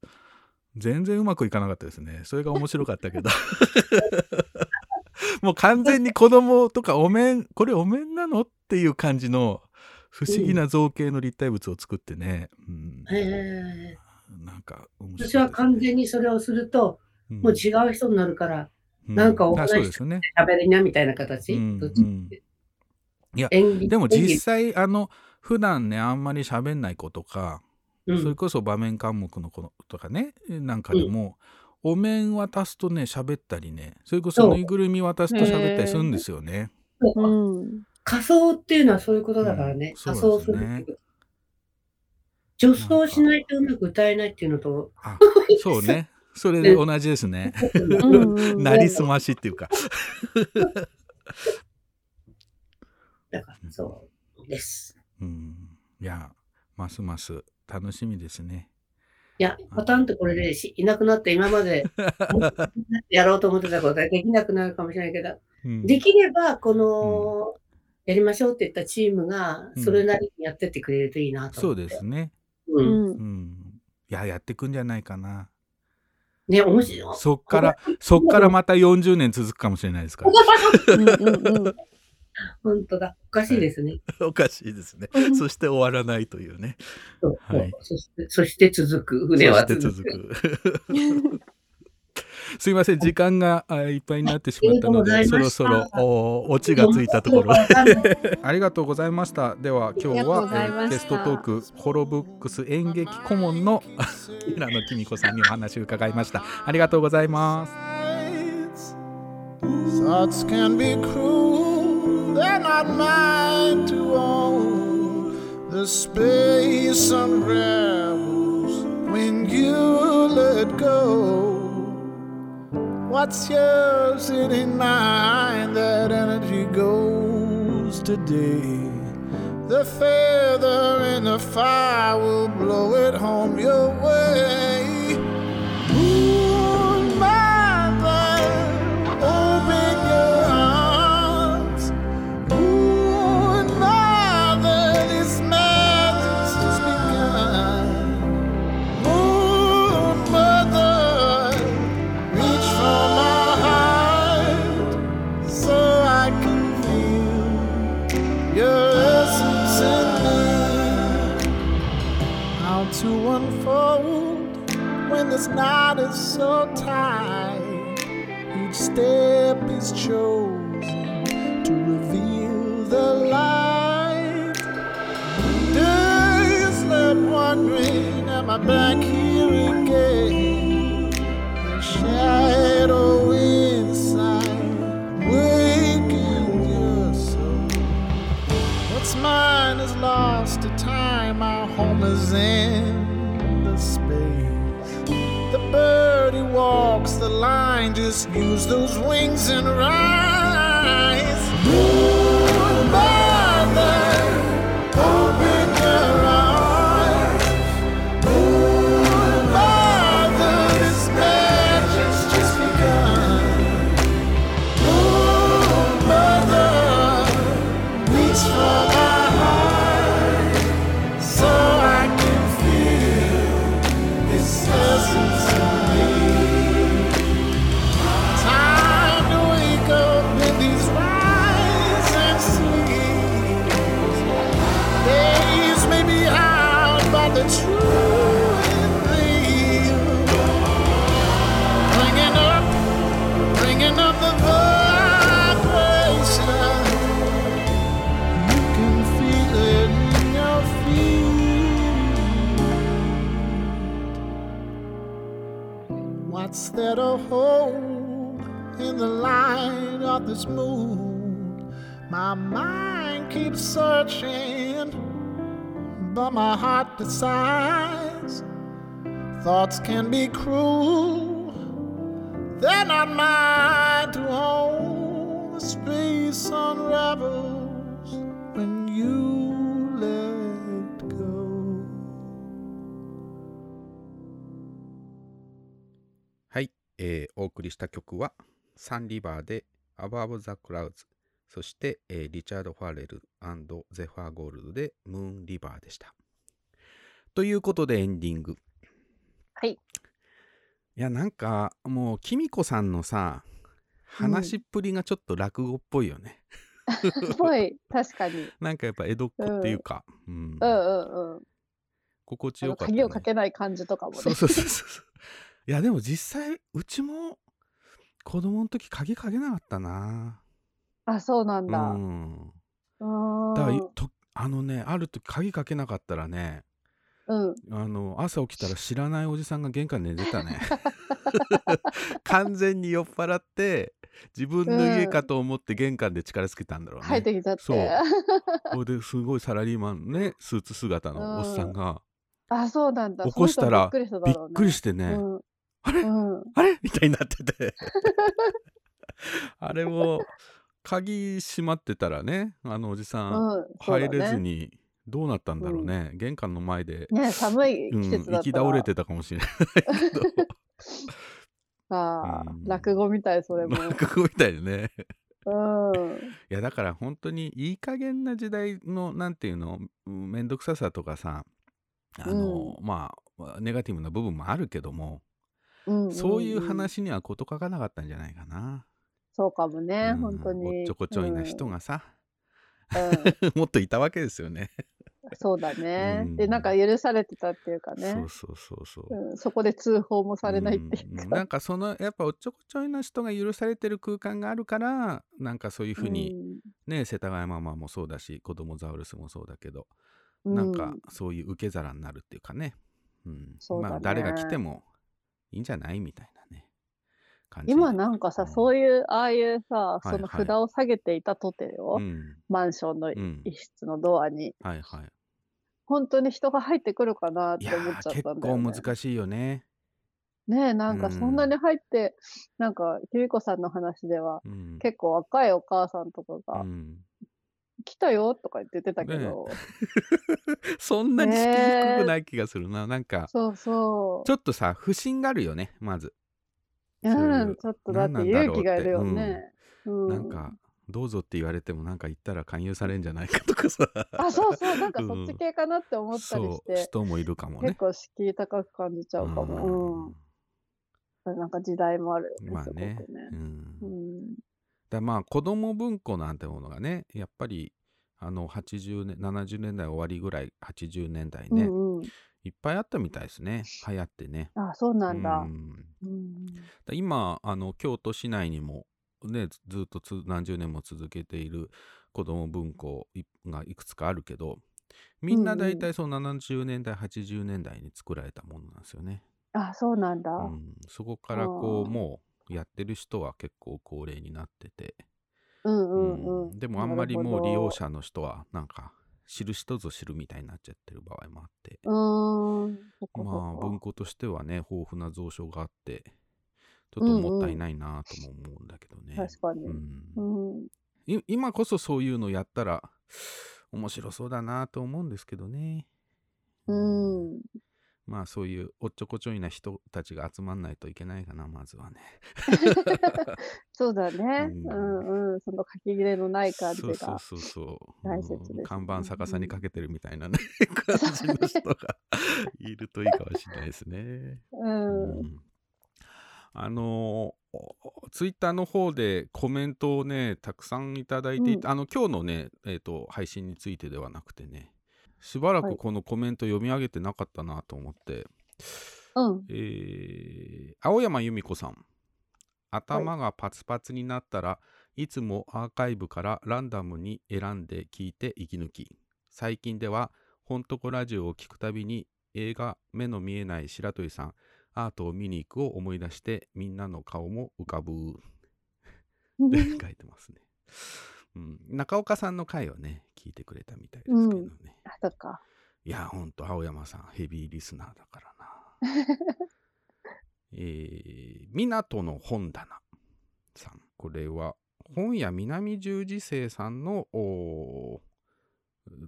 全然うまくいかなかったですね。それが面白かったけど。もう完全に子供とかお面これお面なのっていう感じの不思議な造形の立体物を作ってね、うん。へえ。なんか面白いです私は完全にそれをすると、うん。もう違う人になるから、うなんかおあ話そうですよね。喋りなみたいな形？うんうん。いや演技でも実際あの普段ねあんまり喋んない子とか、うんそれこそ場面監目の子とかねなんかでも、お面渡すとね喋ったりねそれこそぬいぐるみ渡すと喋ったりするんですよね。うん仮装っていうのはそういうことだからね。うん仮装するって。女装しないとうまく歌えないっていうのと、あそうね それで同じですね。うんうんなりすましっていうか。だからそうです。うん、いやますます楽しみですね。いや、パタンとこれでしいなくなって今まで やろうと思ってたことができなくなるかもしれないけど、うんできればこの、やりましょうって言ったチームがうんそれなりにやってってくれるといいなとそう思って。ですね。う。うんんうん、いややってくんじゃないかな。ね、面白い。そっからそっからまた40年続くかもしれないですから。本当だ。おかしいですね。おかしいですね。そして終わらないというね。そうそうはいそしてそして続く。船は続続く。く。すいません、時間があいっぱいになってしまったので、そろそろおオチがついたところ。わかんないありがとうございました。では今日はえーゲストトークホロブックス演劇顧問の 平野紀美子さんにお話を伺いました。ありがとうございます。they're not mine to own. The space unravels when you let go. What's yours, it in mine. That energy goes today. The feather in the fire will blow it home your way. When this knot is so tight. Each step is chosen to reveal the light. Days left wondering, am I back here again? The shadow the line, just use those wings and rise. There hold in the light of this moon? My mind keeps searching, but my heart decides. Thoughts can be cruel, they're not mine to hold. The space unravels 送りした曲はサンリバーで Above the Clouds そして、えーリチャード・ファレルゼファー・ゴールドでムーン・リバーでしたということでエンディングはい。いやなんかもうきみこさんのさ話っぷりがちょっと落語っぽいよね、すごい、確かに。なんかやっぱ江戸っ子っていうか、うんうんうんうん。心地よかった、ね、鍵をかけない感じとかもね。そうそうそうそういやでも実際うちも子供の時鍵かけなかったなあ、そうなんだ。ううんだから。とあのねある時鍵かけなかったらねうん。あの朝起きたら知らないおじさんが玄関で寝てたね 完全に酔っ払って自分の家かと思って玄関で力つけたんだろうね、入ってきちゃって。そうですごいサラリーマンのねスーツ姿のおっさんがあ、そうなんだ。起こしたらその人もびっびっくりしただろうね。くりしてね、うん。あれ？うん。あれ？みたいになってて。あれも鍵閉まってたらねあのおじさん、入れずにどうなったんだろうね、玄関の前で、ね寒いうん、季節だったら。行き倒れてたかもしれないけど。ああ、落語みたい、それも。落語みたいでね。うん。いやだから本当にいい加減な時代のなんていうの？うんめんどくささとかさあの、まあネガティブな部分もあるけども、うんんんそういう話には事欠かなかったんじゃないかな。そうかもね、うん本当に。おっちょこちょいな人がさ、うん。もっといたわけですよね。そうだね、うんで、なんか許されてたっていうかね。そうそうそうそう。うん、そこで通報もされないっていうか。うんなんかそのやっぱおっちょこちょいな人が許されてる空間があるからなんかそういうふうに、うんね世田谷ママもそうだし子供ザウルスもそうだけど、うんなんかそういう受け皿になるっていうかね,、うんそうだねまあ誰が来てもいいんじゃない？みたいなね。感じ。今なんかさ、そういう、ああいうさ、いそのはい札を下げていたとてよ、うん。マンションのうん一室のドアに、はいはい。本当に人が入ってくるかなっいやて思っちゃっー結たんだよ、構ね。難しいよね。ねえ、なんかそんなに入って、なんか、きみこさんの話では、うん。結構若いお母さんとかうが、ん来たよとか言ってたけど、そんなに敷居ねえ低くない気がするな。なんか、そうそちょっとさ、不審があるよね、まず。う。ん、ちょっとだって勇気がいるよね。うん。なんか、どうぞって言われても、なんか言ったら勧誘されるんじゃないかとかさ。あ、そうそう、なんかそっうんち系かなって思ったりしそう、て、人もいるかもね。結構敷居高く感じちゃうかも。うん。なんか時代もあるよね、まあねね。。うんうん。だまあ子供文庫なんてものがねやっぱりあの80年70年代終わりぐらい80年代ね、うんうん。いっぱいあったみたいですね流行ってね。あ、そうなんだ。うんうん。だ今あの京都市内にもねずずっとつ何十年も続けている子供文庫いがいくつかあるけどみんな大体その70年代80年代に作られたものなんですよね。あ、そうなんだ。うん、そこからこうもうやってる人は結構高齢になってて。うんうんうん。でもあんまりもう利用者。者の人はなんか知る人ぞ知るみたいになっちゃってる場合もあってまあ文庫としてはね豊富な蔵書があってちょっともったいないなとも思うんだけどね、確かに。うん今こそそういうのやったら面白そうだなと思うんですけどねうん。まあそういうおっちょこちょいな人たちが集まんないといけないかなまずはね そうだね。ううんうん。その書き入れのない感じそうそうが。そうそう大切ですねうん看板逆さにかけてるみたいなね、感じの人がいるといいかもしれないですね。うん。うんあのツイッターの方でコメントをねたくさんいただいていて、うんあの今日のね、えー、と配信についてではなくてねしばらはい。くこのコメント読み上げてなかったなと思って、うん。えー青山由美子さん。頭がパツパツになったら、い、つもアーカイブからランダムに選んで聞いて息抜き。最近では「ほんとこラジオ」を聞くたびに映画「目の見えない白鳥さんアートを見に行く」を思い出してみんなの顔も浮かぶ。書いてますね、うん、中岡さんの回をね聞いてくれたみたいですけどね、あ、そっか。いや、ほんと、青山さん、ヘビーリスナーだからな。えー、港の本棚さん。これは、本屋南十字星さんの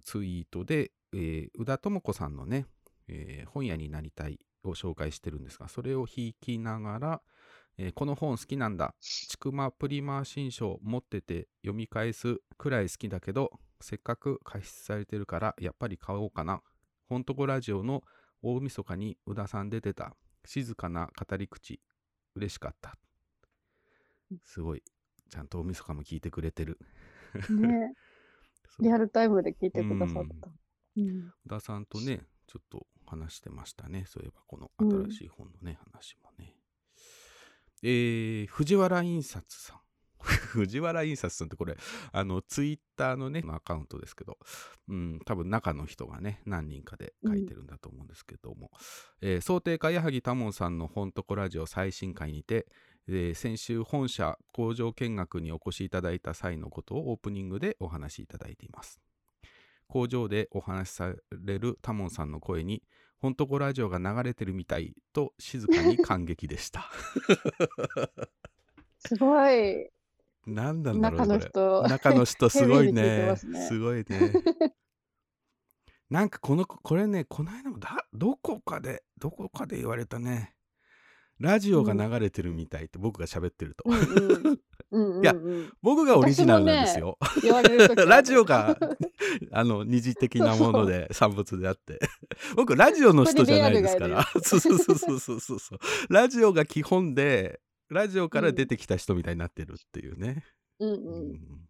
ツイートで、えー宇田智子さんのね、えー本屋になりたいを紹介してるんですが、それを引きながら、えーこの本好きなんだ。ちくまプリマー新書持ってて読み返すくらい好きだけど、せっかく加筆されてるからやっぱり買おうかな。ほんとこラジオの大晦日に宇田さん出てた静かな語り口嬉しかった。すごい。ちゃんと大晦日も聞いてくれてる。ね。リアルタイムで聞いてくださった。うん。宇田さんとね、ちょっと話してましたね。そういえばこの新しい本のね、話もね。えー、藤原印刷さん。藤原印刷さんってこれ、あの、ツイッターのね、アカウントですけど、うん、多分中の人がね、何人かで書いてるんだと思うんですけども、えー想定家矢作多門さんの本とこラジオ最新回にて、えー先週本社工場見学にお越しいただいた際のことをオープニングでお話しいただいています。工場でお話しされるタモンさんの声に、ほんとこラジオが流れてるみたいと静かに感激でした。すごい。何なんだろう中の人。中の人すごいね。ますね。すごいね。なんかこのこれねこの間もだどこかでどこかで言われたねラジオが流れてるみたいって僕が喋ってると、いやうん。僕がオリジナルなんですよ、言われる時ある。ラジオが あの二次的なもので産物であって。僕ラジオの人じゃないですから。そうそうそうそうそうそうラジオが基本でラジオから出てきた人みたいになってるっていうね、うんううん。んタほん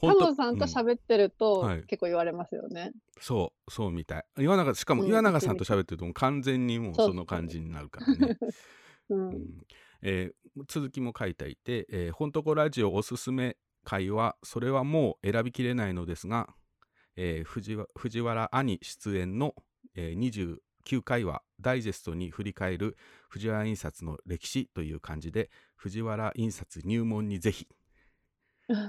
とモさんと喋ってると、はい。結構言われますよね。そうそうみたい。岩永しかもうん。岩永さんと喋ってるともう完全にもうその感じになるからね、うん。うん。えー続きも書いていて、えーほんとこラジオおすすめ回はそれはもう選びきれないのですが、えー藤わ藤原兄出演の、えー29回はダイジェストに振り返る藤原印刷の歴史という感じで藤原印刷入門にぜひ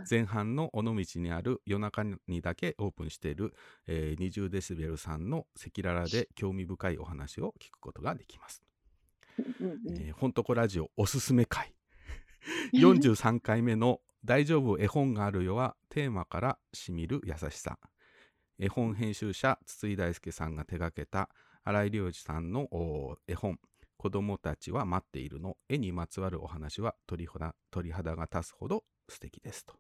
前半の尾道にある夜中にだけオープンしている、えー20デシベルさんの赤裸々で興味深いお話を聞くことができます。ほんとこラジオおすすめ会。43回目の「大丈夫絵本があるよ」はテーマからしみる優しさ。絵本編集者筒井大輔さんが手掛けた新井良二さんのお絵本「子供たちは待っているの」絵にまつわるお話は鳥肌鳥肌が立つほど素敵ですと、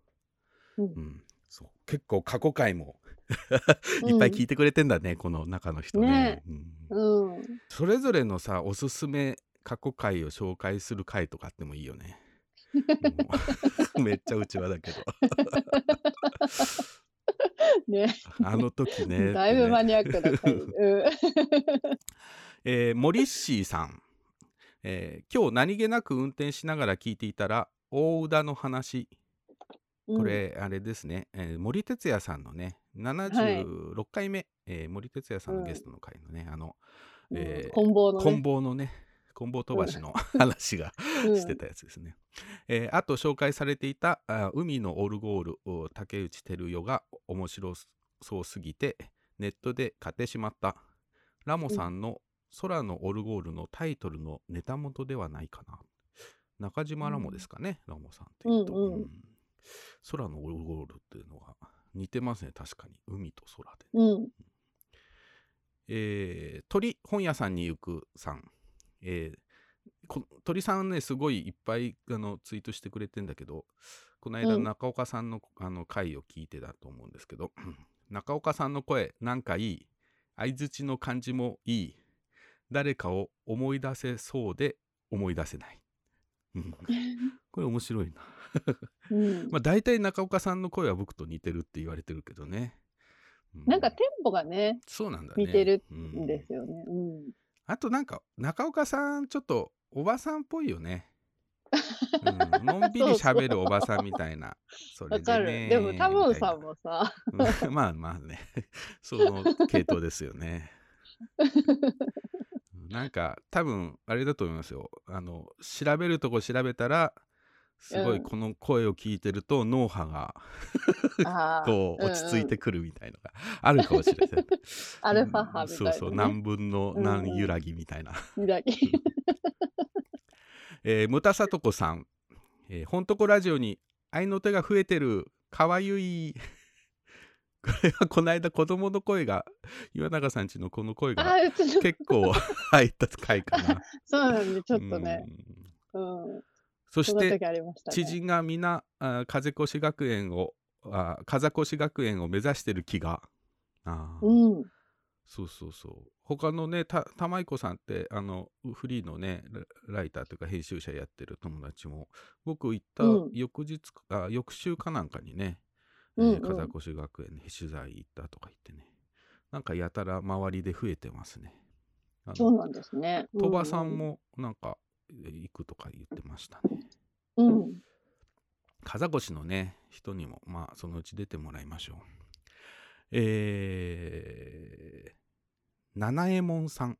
うん。うん。そう。結構過去回も いっぱい聞いてくれてんだね、この中の人ね。ね。うん。うん。それぞれのさおすすめ過去回を紹介する回とかあってもいいよね。めっちゃうちわだけど。ね。あの時ね。だいぶマニアックな回。うん。えー、モリッシーさん、えー今日何気なく運転しながら聞いていたら大宇田の話。これ、あれですね、えー森哲也さんのね76回目、えー森哲也さんのゲストの回のね、あの、うん、えー棍棒のね。棍棒のね棍棒飛ばしの 話がうん。してたやつですね。えーあと紹介されていたあ海のオルゴールお竹内照代が面白そうすぎてネットで買ってしまった。ラモさんの空のオルゴールのタイトルのネタ元ではないかな。中島ラモですかね、ラモさんっていうと、うんうん。うん。空のオルゴールっていうのが似てますね確かに。海と空で。うん。えー鳥本屋さんに行くさん、えーこ鳥さんねすごいいっぱいあのツイートしてくれてんだけどこの間うん。中岡さんの,、あの回を聞いてたと思うんですけど 中岡さんの声なんかいい。相づちの感じもいい誰かを思い出せそうで思い出せない、うん これ面白いなうん。まあ大体中岡さんの声は僕と似てるって言われてるけどね、うなんかテンポがね、そうなんだね似てるうんんですよね。うん。あとなんか中岡さんちょっとおばさんっぽいよね。うん、のんびり喋るおばさんみたいな。それわかでねる。でも、タモンさんみもさ、まあまあね。その系統ですよね。なんか多分あれだと思いますよ。あの調べるとこ調べたらすごいうん。この声を聞いてると脳波がこううん落ち着いてくるみたいのがあるかもしれない。アルファ波みたいなねそうそう何分の何揺らぎみたいな。うん。だけえー、むたさとこさん、えー、ほんとこラジオに愛の手が増えてる。かわゆいこれはこの間子供の声が岩永さんちのこの声があ、うちの、結構入った回かな。そうなんで、ちょっとね、うん。うん。そして。知人が皆あー風越学園をあー風越学園を目指してる気が。あー。うん。そうそうそう。他のねた玉井子さんってあのフリーのねラライターというか編集者やってる友達も僕行ったうん。翌日か、あ翌週かなんかにね、うんうん。えー風越学園に取材行ったとか言ってね。なんかやたら周りで増えてますね。そうなんですね。鳥羽さんもなんかえー行くとか言ってましたね。うん。うん。風越のね人にもまあそのうち出てもらいましょう。えー、七右衛門さん。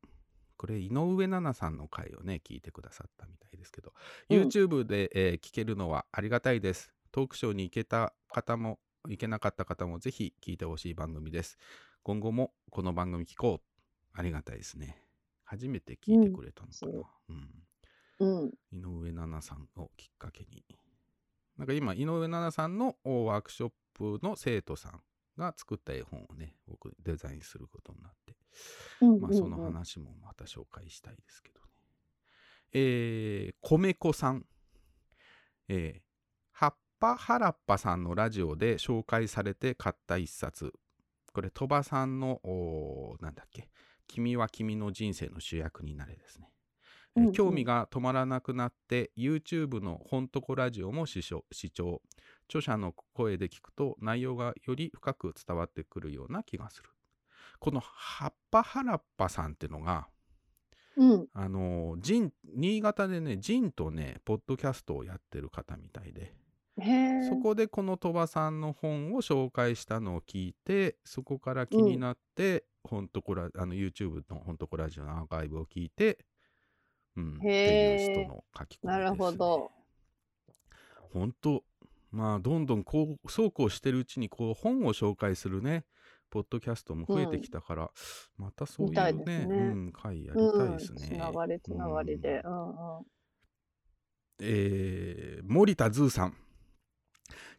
これ井上奈々さんの回をね聞いてくださったみたいですけど、うん。YouTube で、えー聞けるのはありがたいです。トークショーに行けた方も行けなかった方もぜひ聞いてほしい番組です。今後もこの番組聞こう。ありがたいですね。初めて聞いてくれたのかな、うん。う。ん。井上奈々さんをきっかけに。なんか今井上奈々さんのおワークショップの生徒さんが作った絵本をね僕デザインすることになって、うん。まあ、その話もまた紹介したいですけどね。えー、米子さん。えー、葉っぱ原っぱさんのラジオで紹介されて買った一冊。これ鳥羽さんのなんだっけ。君は君の人生の主役になれですね。えーうんうん。興味が止まらなくなって YouTube の「ほんとこラジオ」も視聴視聴。著者の声で聞くと内容がより深く伝わってくるような気がする。この葉っぱ原っぱさんってのがうん。あの新潟でねジンとねポッドキャストをやってる方みたいで。そこでこの鳥羽さんの本を紹介したのを聞いてそこから気になって、ほんとこらあの YouTube の「ほんとこラジオ」のアーカイブを聞いて、うん、っていう人の書き込みです、ね、なるほど。本当まあどんどんこうそうこうしてるうちにこう本を紹介するねポッドキャストも増えてきたから、またそういうねねうん、回やりたいですね。つながりつながりで。うんうん。えー森田ズーさん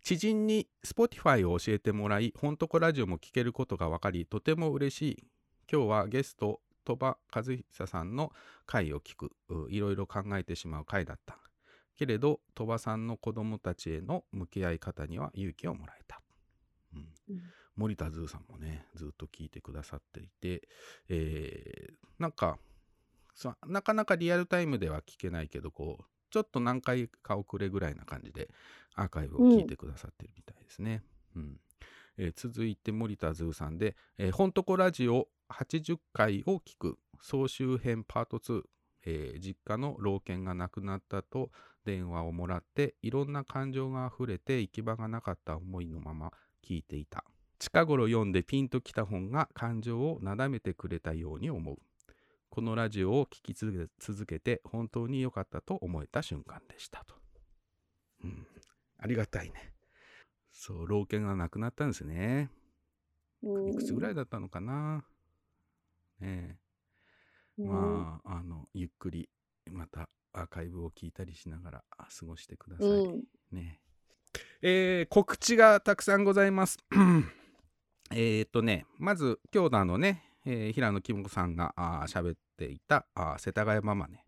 知人に Spotify を教えてもらい本とこラジオも聞けることが分かりとても嬉しい。今日はゲスト鳥羽和久さんの回を聞く。ういろいろ考えてしまう回だった。けれど鳥羽さんの子供たちへの向き合い方には勇気をもらえた、うん。うん。森田ズーさんもねずっと聞いてくださっていて、えーなんかさなかなかリアルタイムでは聞けないけどこうちょっと何回か遅れぐらいな感じでアーカイブを聞いてくださってるみたいですね。うん。えー続いて森田ズーさんで「えー、ほんとこラジオ80回を聞く総集編パート2」えー実家の老犬が亡くなったと電話をもらっていろんな感情があふれて行き場がなかった思いのまま聞いていた。近頃読んでピンときた本が感情をなだめてくれたように思うこのラジオを聴き続けて本当に良かったと思えた瞬間でしたと。うん、ありがたいね。そう、老犬が亡くなったんですね。うんいくつぐらいだったのかな。ねえ。まあ、あの、ゆっくりまたアーカイブを聞いたりしながらあ過ごしてください。うんねえー告知がたくさんございます。えーっとね、まず、京田のね、えー平野き子さんが喋っていた世田谷ママね、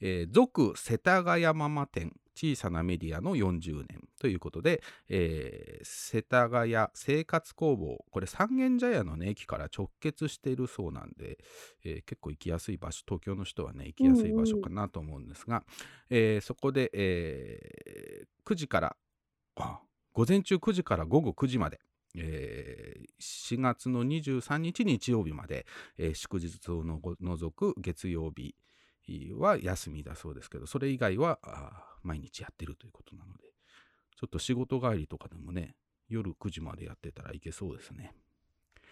えー続世田谷ママ店小さなメディアの40年ということで、えー世田谷生活工房これ三軒茶屋の、ね、駅から直結しているそうなんで、えー結構行きやすい場所東京の人はね行きやすい場所かなと思うんですが、えーそこで、えー9時からあ午前中9時から午後9時まで、えー4月の23日日曜日まで、えー祝日を除く月曜日は休みだそうですけどそれ以外は毎日やってるということなのでちょっと仕事帰りとかでもね夜9時までやってたらいけそうですね。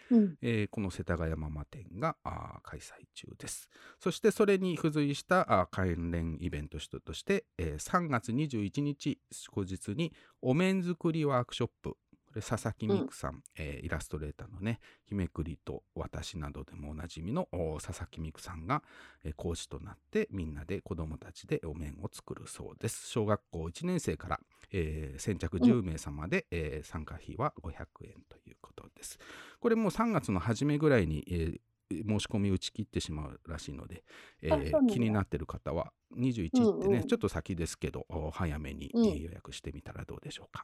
うんえーこの世田谷ママ店が開催中です。そしてそれに付随した関連イベントとして、えー3月21日祝日にお面作りワークショップこれ佐々木美久さん、えーイラストレーターのね日めくりと私などでもおなじみのお佐々木美久さんが、えー講師となってみんなで子どもたちでお面を作るそうです。小学校1年生から、えー先着10名様で、えー参加費は500円ということです。これもう3月の初めぐらいに、えー申し込み打ち切ってしまうらしいので、えー気になってる方は21ってね、うんうんちょっと先ですけどお早めに、予約してみたらどうでしょうか。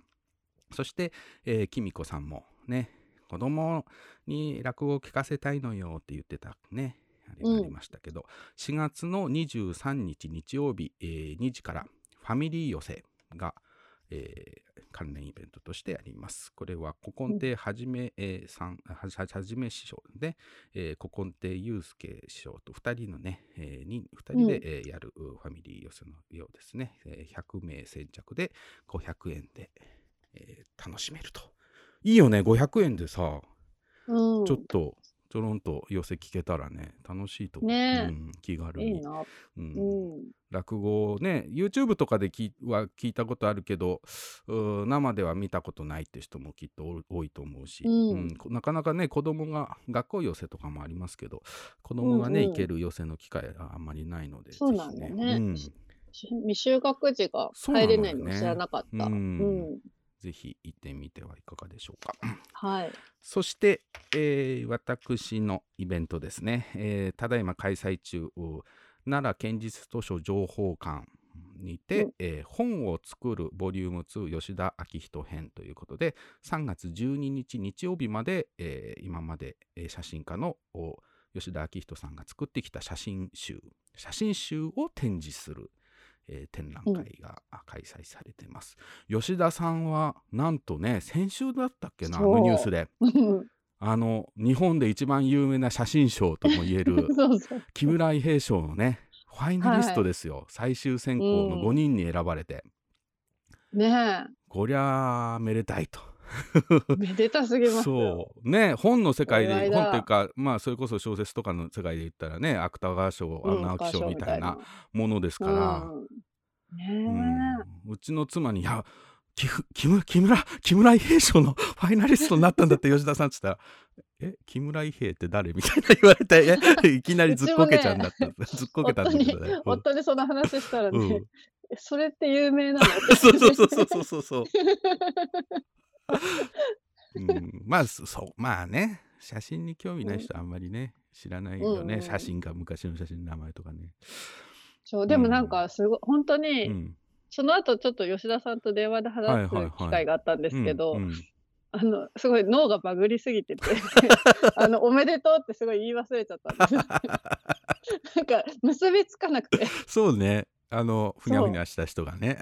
そして、えー、きみこさんもね子供に落語を聞かせたいのよって言ってたねあれがありましたけど、4月の23日日曜日、えー2時からファミリー寄せが、えー関連イベントとしてあります。これは古今亭はじめ、えーさんはじめ師匠で、えー古今亭祐介師匠と2人のね、えー、に2人で、うんえーやるうファミリー寄せのようですね。えー100名先着で500円で、えー楽しめると。いいよね、500円でさ、うんちょっとちょろんと寄せ聞けたらね、楽しいと思う。ねえうん、気軽に。うんうん。落語をね YouTube とかで聞いは聞いたことあるけど生では見たことないって人もきっとお多いと思うし、うんこなかなかね子供が学校寄せとかもありますけど子供がね、うんうん行ける寄せの機会はあんまりないのでそうなんだね未就学児がそうなのよね入れないの知らなかった。ううんん。ぜひ行ってみてはいかがでしょうか。はい。そして、えー私のイベントですね、えーただいま開催中、う奈良県立図書情報館にて、うんえー本を作るボリューム2吉田昭人編ということで、3月12日日曜日まで、えー今まで、えー写真家のお吉田昭人さんが作ってきた写真集、写真集を展示する、えー展覧会があ開催されています。吉田さんはなんとね、先週だったっけな、あのニュースで。あの日本で一番有名な写真賞とも言える。木村伊兵衛賞のねファイナリストですよ、最終選考のうん5人に選ばれて、ねこりゃあめでたいと。え。めでたすぎますよ。そうね本の世界で本っていうかまあそれこそ小説とかの世界で言ったらね芥川賞うん直木賞みたいなものですから、うちの妻に「いや木村木村木村伊兵賞の ファイナリストになったんだって吉田さんっつったら「え木村伊兵って誰?」みたいな言われてえ いきなりずっこけちゃうんだった、ずっこけたんだけどね。うん夫にその話したらね、うんえそれって有名なの？そうそうそうそうそうそう。うん、まあそそうまあね。写真に興味ない人はあんまりね知らないよね、うんうん。写真か昔の写真の名前とかね。そうでもなんかすごい本当うに、ん、その後ちょっと吉田さんと電話ではい話す機会があったんですけど、うんうんあのすごい脳がバグりすぎてて あのおめでとうってすごい言い忘れちゃったんです。なんか結びつかなくて、そうねあのふにゃふにゃした人がね。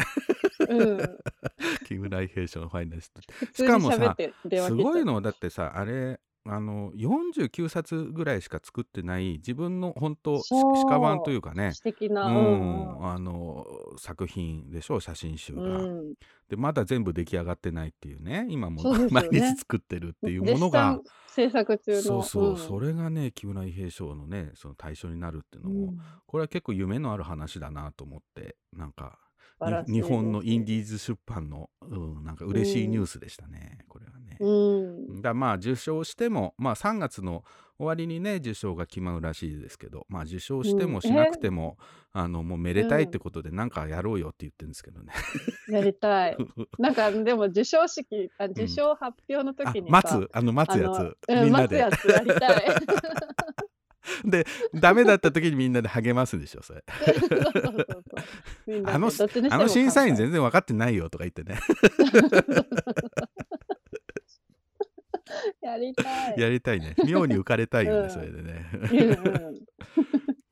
うん、木村伊兵賞のファイナリストしかもさすごいの。だってさあれあの49冊ぐらいしか作ってない自分の本当鹿版というかね。素敵な、ううんん、あの作品でしょ写真集うが、ん、でまだ全部出来上がってないっていうね今もそうですよ 毎ね日作ってるっていうもの絶が賛制作中の。そうそう、ん。それがね木村伊兵賞のねその対象になるっていうのも、うん。これは結構夢のある話だなと思ってなんか日本のインディーズ出版の、うん、なんか嬉しいニュースでしたね、これはね。うん。だまあ受賞してもまあ3月の終わりにね受賞が決まるらしいですけどまあ受賞してもしなくても、あのもうめでたいってことでなんかやろうよって言ってるんですけどね。やりたい。なんかでも授賞式あ受賞発表のあ時にさ、待つあの待つやつ、みんなで待つやつやりたい。でダメだった時にみんなで励ますんでしょそれ。あのあの審査員全然分かってないよとか言ってね。やりたい。やりたいね。妙に浮かれたいよね、うん。それでね。うんうん。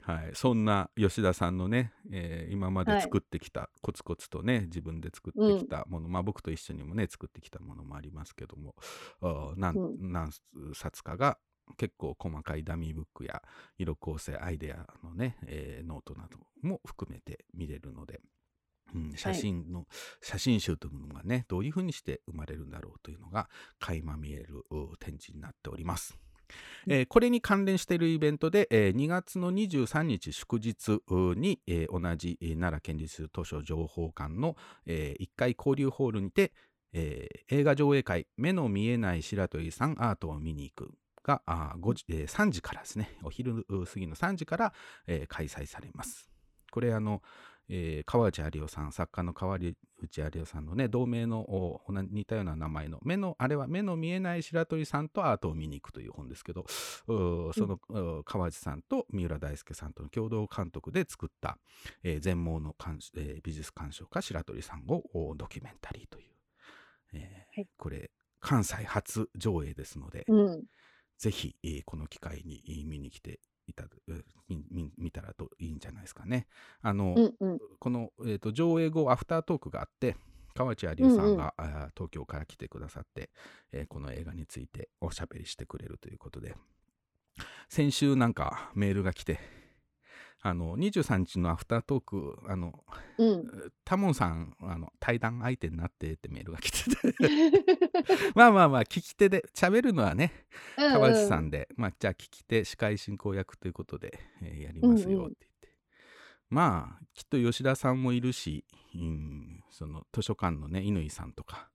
はい、そんな吉田さんのね、えー今まではい。作ってきた、コツコツとね自分で作ってきたもの、まあ僕と一緒にもね作ってきたものもありますけどもうん。何冊かが結構細かいダミーブックや色構成アイデアのね、えーノートなども含めて見れるので、うん、写真の、写真集というものがねどういうふうにして生まれるんだろうというのが垣間見えるう展示になっております。えーこれに関連しているイベントで、えー2月の23日祝日うに、えー同じ、えー奈良県立図書情報館の、え1階交流ホールにて、えー映画上映会「目の見えない白鳥さんアートを見に行く」があー5時、えー3時からですね。お昼う過ぎの3時から、えー開催されます。これあの、えー川内有夫さん作家の川内有夫さんのね同名の似たような名前の目のあれは目の見えない白鳥さんとアートを見に行くという本ですけどその、うー川内さんと三浦大輔さんとの共同監督で作った、えー全盲の鑑えー美術鑑賞家白鳥さんをおドキュメンタリーという、えーはい。これ関西初上映ですので、うんぜひ、えーこの機会にえー見に来ていた見見見たらといいんじゃないですかね。あの、うんうん。この、えー、と上映後アフタートークがあって川内有夫さんが、うん。あー東京から来てくださって、えーこの映画についておしゃべりしてくれるということで。先週なんかメールが来てあの23日のアフタートークあのうん。タモンさんあの対談相手になってってメールが来てて。まあまあまあ聞き手で喋るのはね川内さんで、まあ、じゃあ聞き手司会進行役ということで、えーやりますよって言って、まあきっと吉田さんもいるし、うん、その図書館のね乾さんとか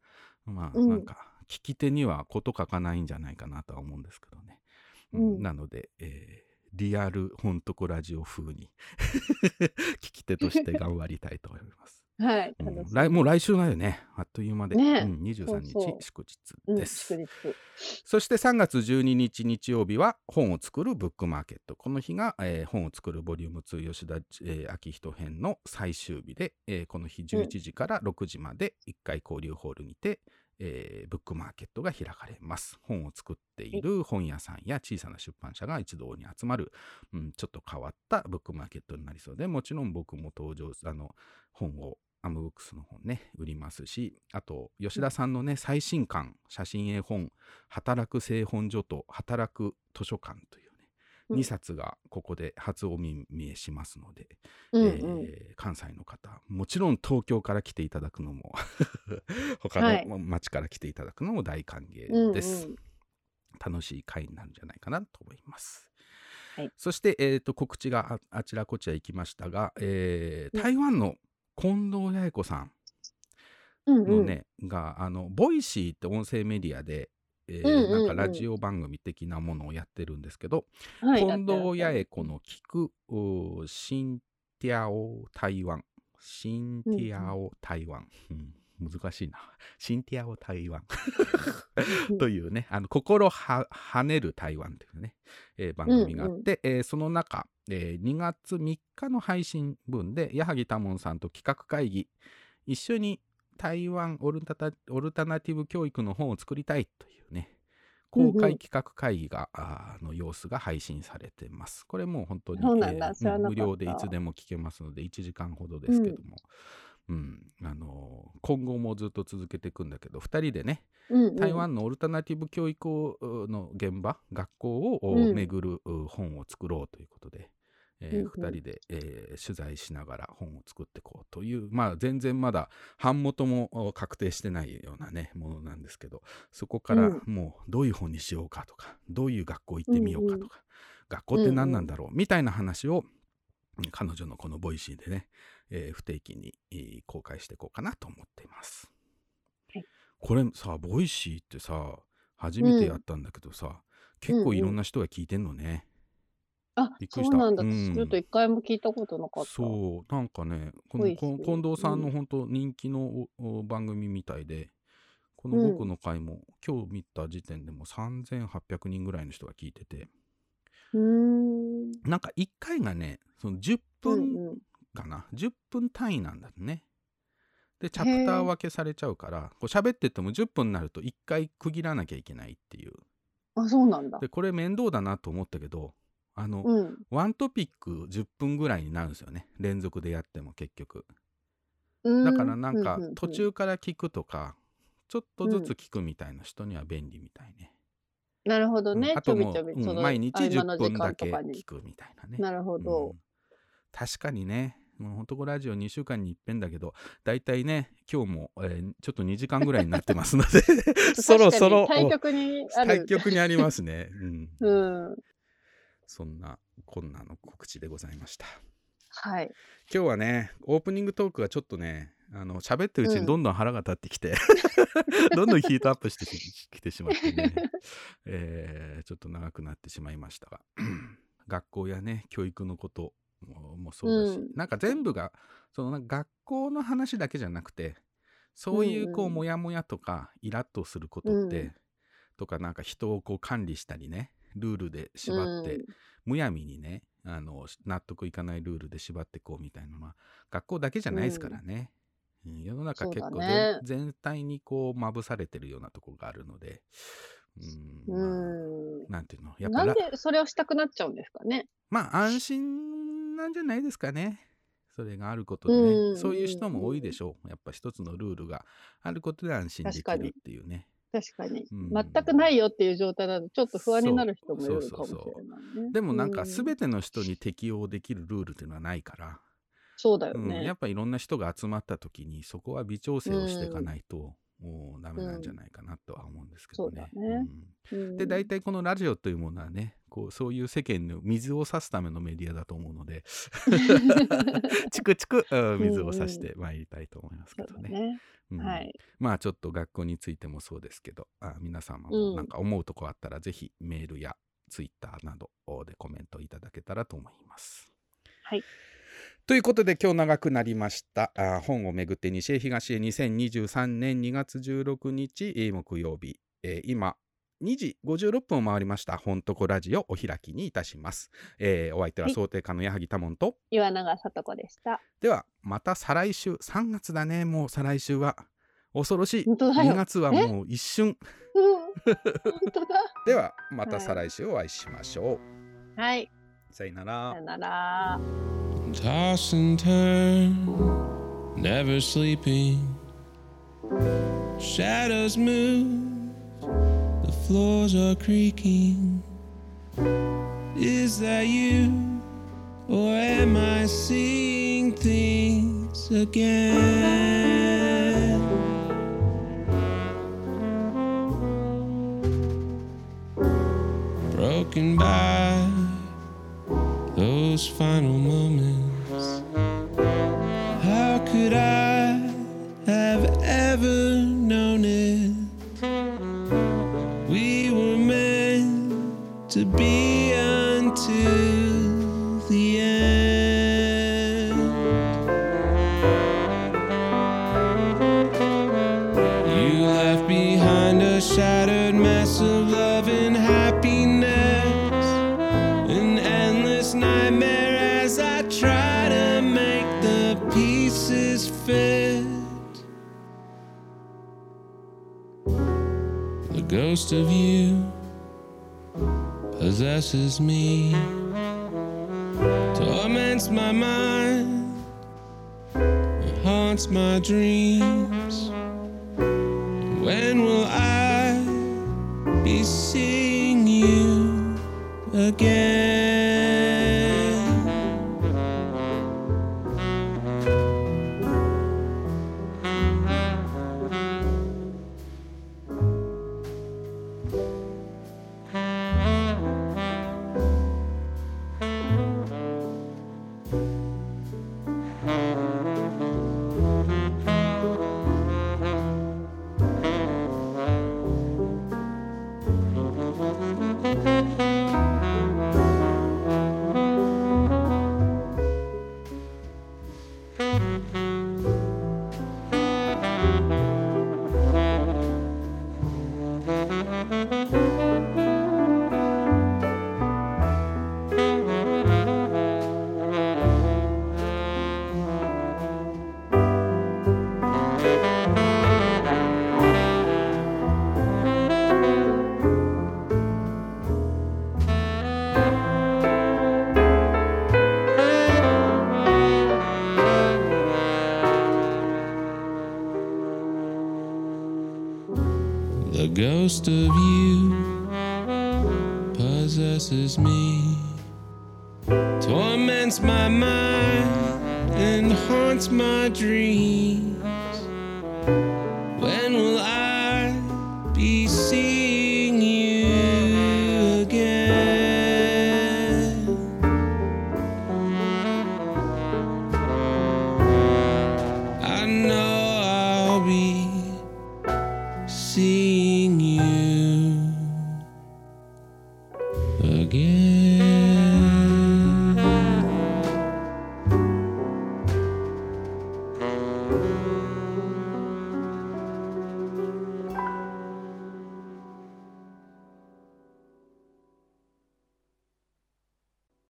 まあうん。なんか聞き手にはこと書かないんじゃないかなとは思うんですけどね、うんうん。なので、えーリアル本とこラジオ風に。聞き手として頑張りたいと思います。はいうん来もう来週だよね。あっという間で、ね。うん、23日祝日うんです。祝日。そして3月12日日曜日は本を作るブックマーケット。この日が、えー本を作るボリューム2吉田、えー昭人編の最終日で、えーこの日11時から6時まで1回交流ホールにて、えーブックマーケットが開かれます。本を作っている本屋さんや小さな出版社が一堂に集まる、うん、ちょっと変わったブックマーケットになりそうで、もちろん僕も登場、あの、本をアムブックスの本ね、売りますし、あと、吉田さんのね、最新刊、写真絵本、働く製本所と働く図書館という2冊がここで初お目見えしますので、うんえうんー関西の方、もちろん東京から来ていただくのも、他はいの町から来ていただくのも大歓うん迎です。うん楽しい会になるんじゃないかなと思います。はいそして、えーと告知がああちらこちら行きましたが、えーうん台湾の近藤八重子さん、うんうん。のね、があの Voicy って音声メディアで、ラジオ番組的なものをやってるんですけど、はい。近藤弥生子の聞くシンティアオ台湾シンティアオ台湾、うん難しいな。シンティアオ台湾 というねあの心は跳ねる台湾というね、えー番組があって、えーその中、えー2月3日の配信分で矢萩多聞さんと企画会議一緒に台湾オルタタオルタナティブ教育の本を作りたいというね公開企画会議が、あーの様子が配信されてます。これもう本当に、えー無料でいつでも聞けますので1時間ほどですけども、うん。あのー今後もずっと続けていくんだけど2人でねうんうん。台湾のオルタナティブ教育をの現場学校をうん。巡るう本を作ろうということで、えうんうん。2人で、えー取材しながら本を作っていこうというまあ全然まだ版元もお確定してないようなねものなんですけどそこからうん。もうどういう本にしようかとかどういう学校行ってみようかとか、学校って何なんだろうみたいな話を彼女のこの Voicy でね、えー不定期に、えー公開していこうかなと思っています。はい。これさ Voicy ってさ初めてやったんだけどさ、結構いろんな人が聞いてんのね。あびっ、くりしたそうなんだ。うんちょっと一回も聞いたことなかった。そうなんかねこの近藤さんのうん本当人気のおお番組みたいでこのうん僕の回も、今日見た時点でも3800人ぐらいの人が聞いててうーん。なんか1回がねその10うん分うん。かな、10分単位なんだね。でチャプター分けされちゃうからこう喋ってても10分になると1回区切らなきゃいけないっていうあ、そうなんだで。これ面倒だなと思ったけどあの、うん。ワントピック10分ぐらいになるんですよね連続でやっても結局だからなんかうんうんうん途中から聞くとかちょっとずつ聞くみたいな人には便利みたいね、なるほどね。うんあともう毎日10合間の時分だけ聞。くみたいなねなるほうんど。確かにねもうほんとこラジオ2週間に一遍だけどだいたいね今日も、えーちょっと2時間ぐらいになってますので そろそろ対局にあ対る。局にありますね、うんうん。そんなこんなの告知でございました。はい。今日はねオープニングトークがちょっとねあの喋ってるうちうん。にどんどん腹が立ってきて、どんどんヒートアップしてききてしまってね、えーちょっと長くなってしまいましたが 学校やね教育のことももそうだし、うん。なんか全部がその学校の話だけじゃなくてそういうこううんうんモヤモヤとかイラッとすることって、うん。とかなんか人をこう管理したりねルールで縛って、うん。むやみにねあの納得いかないルールで縛ってこうみたいなのは学校だけじゃないですからね、うん世の中結構ね。全,、全体にこうまぶされてるようなところがあるのでうん。なんていうのやっぱらなんでそれをしたくなっちゃうんですかね？まあ安心なんじゃないですかね。それがあることでね、うん。そういう人も多いでしょう。やっぱ一つのルールがあることで安心できるっていうね確かに。うん全くないよっていう状態だと、ちょっと不安になる人もいるかもしれそうそうないね。でもなんかう全ての人に適用できるルールっていうのはないから、そうだようん、やねっ。ぱいろんな人が集まった時にそこは微調整をしていかないと、もうダメなんじゃないかなとは思うんですけどね。で大体このラジオというものはねこうそういう世間の水を差すためのメディアだと思うので チクチクうん水を差してまいりたいと思いますけどね。そうだね。うんはい。まあちょっと学校についてもそうですけどあ皆様うんもなんか思うとこあったらぜひメールやツイッターなどでコメントいただけたらと思います。はい。ということで今日長くなりました。あ本をめぐって西へ東へ2023年2月16日えー木曜日、えー今2時56分を回りました本とこラジオお開きにいたします。えーお相手ははい想定家の矢作多門と、岩永聡子でした。ではまた再来週3月だねもう再来週は恐ろしい本当だよ2月はもう一瞬うん。本当だ。ではまた再来週お会いしましょう、はい。さよならさよなら。Toss and turn, never sleeping. Shadows move, floors are creaking. Is that you, or am I seeing things again? Broken by those final moments. To be until the end. You left behind a shattered mess of love and happiness, an endless nightmare as I try to make the pieces fit. The ghost of you possesses me, torments my mind, haunts my dreams. When will I be seeing you again?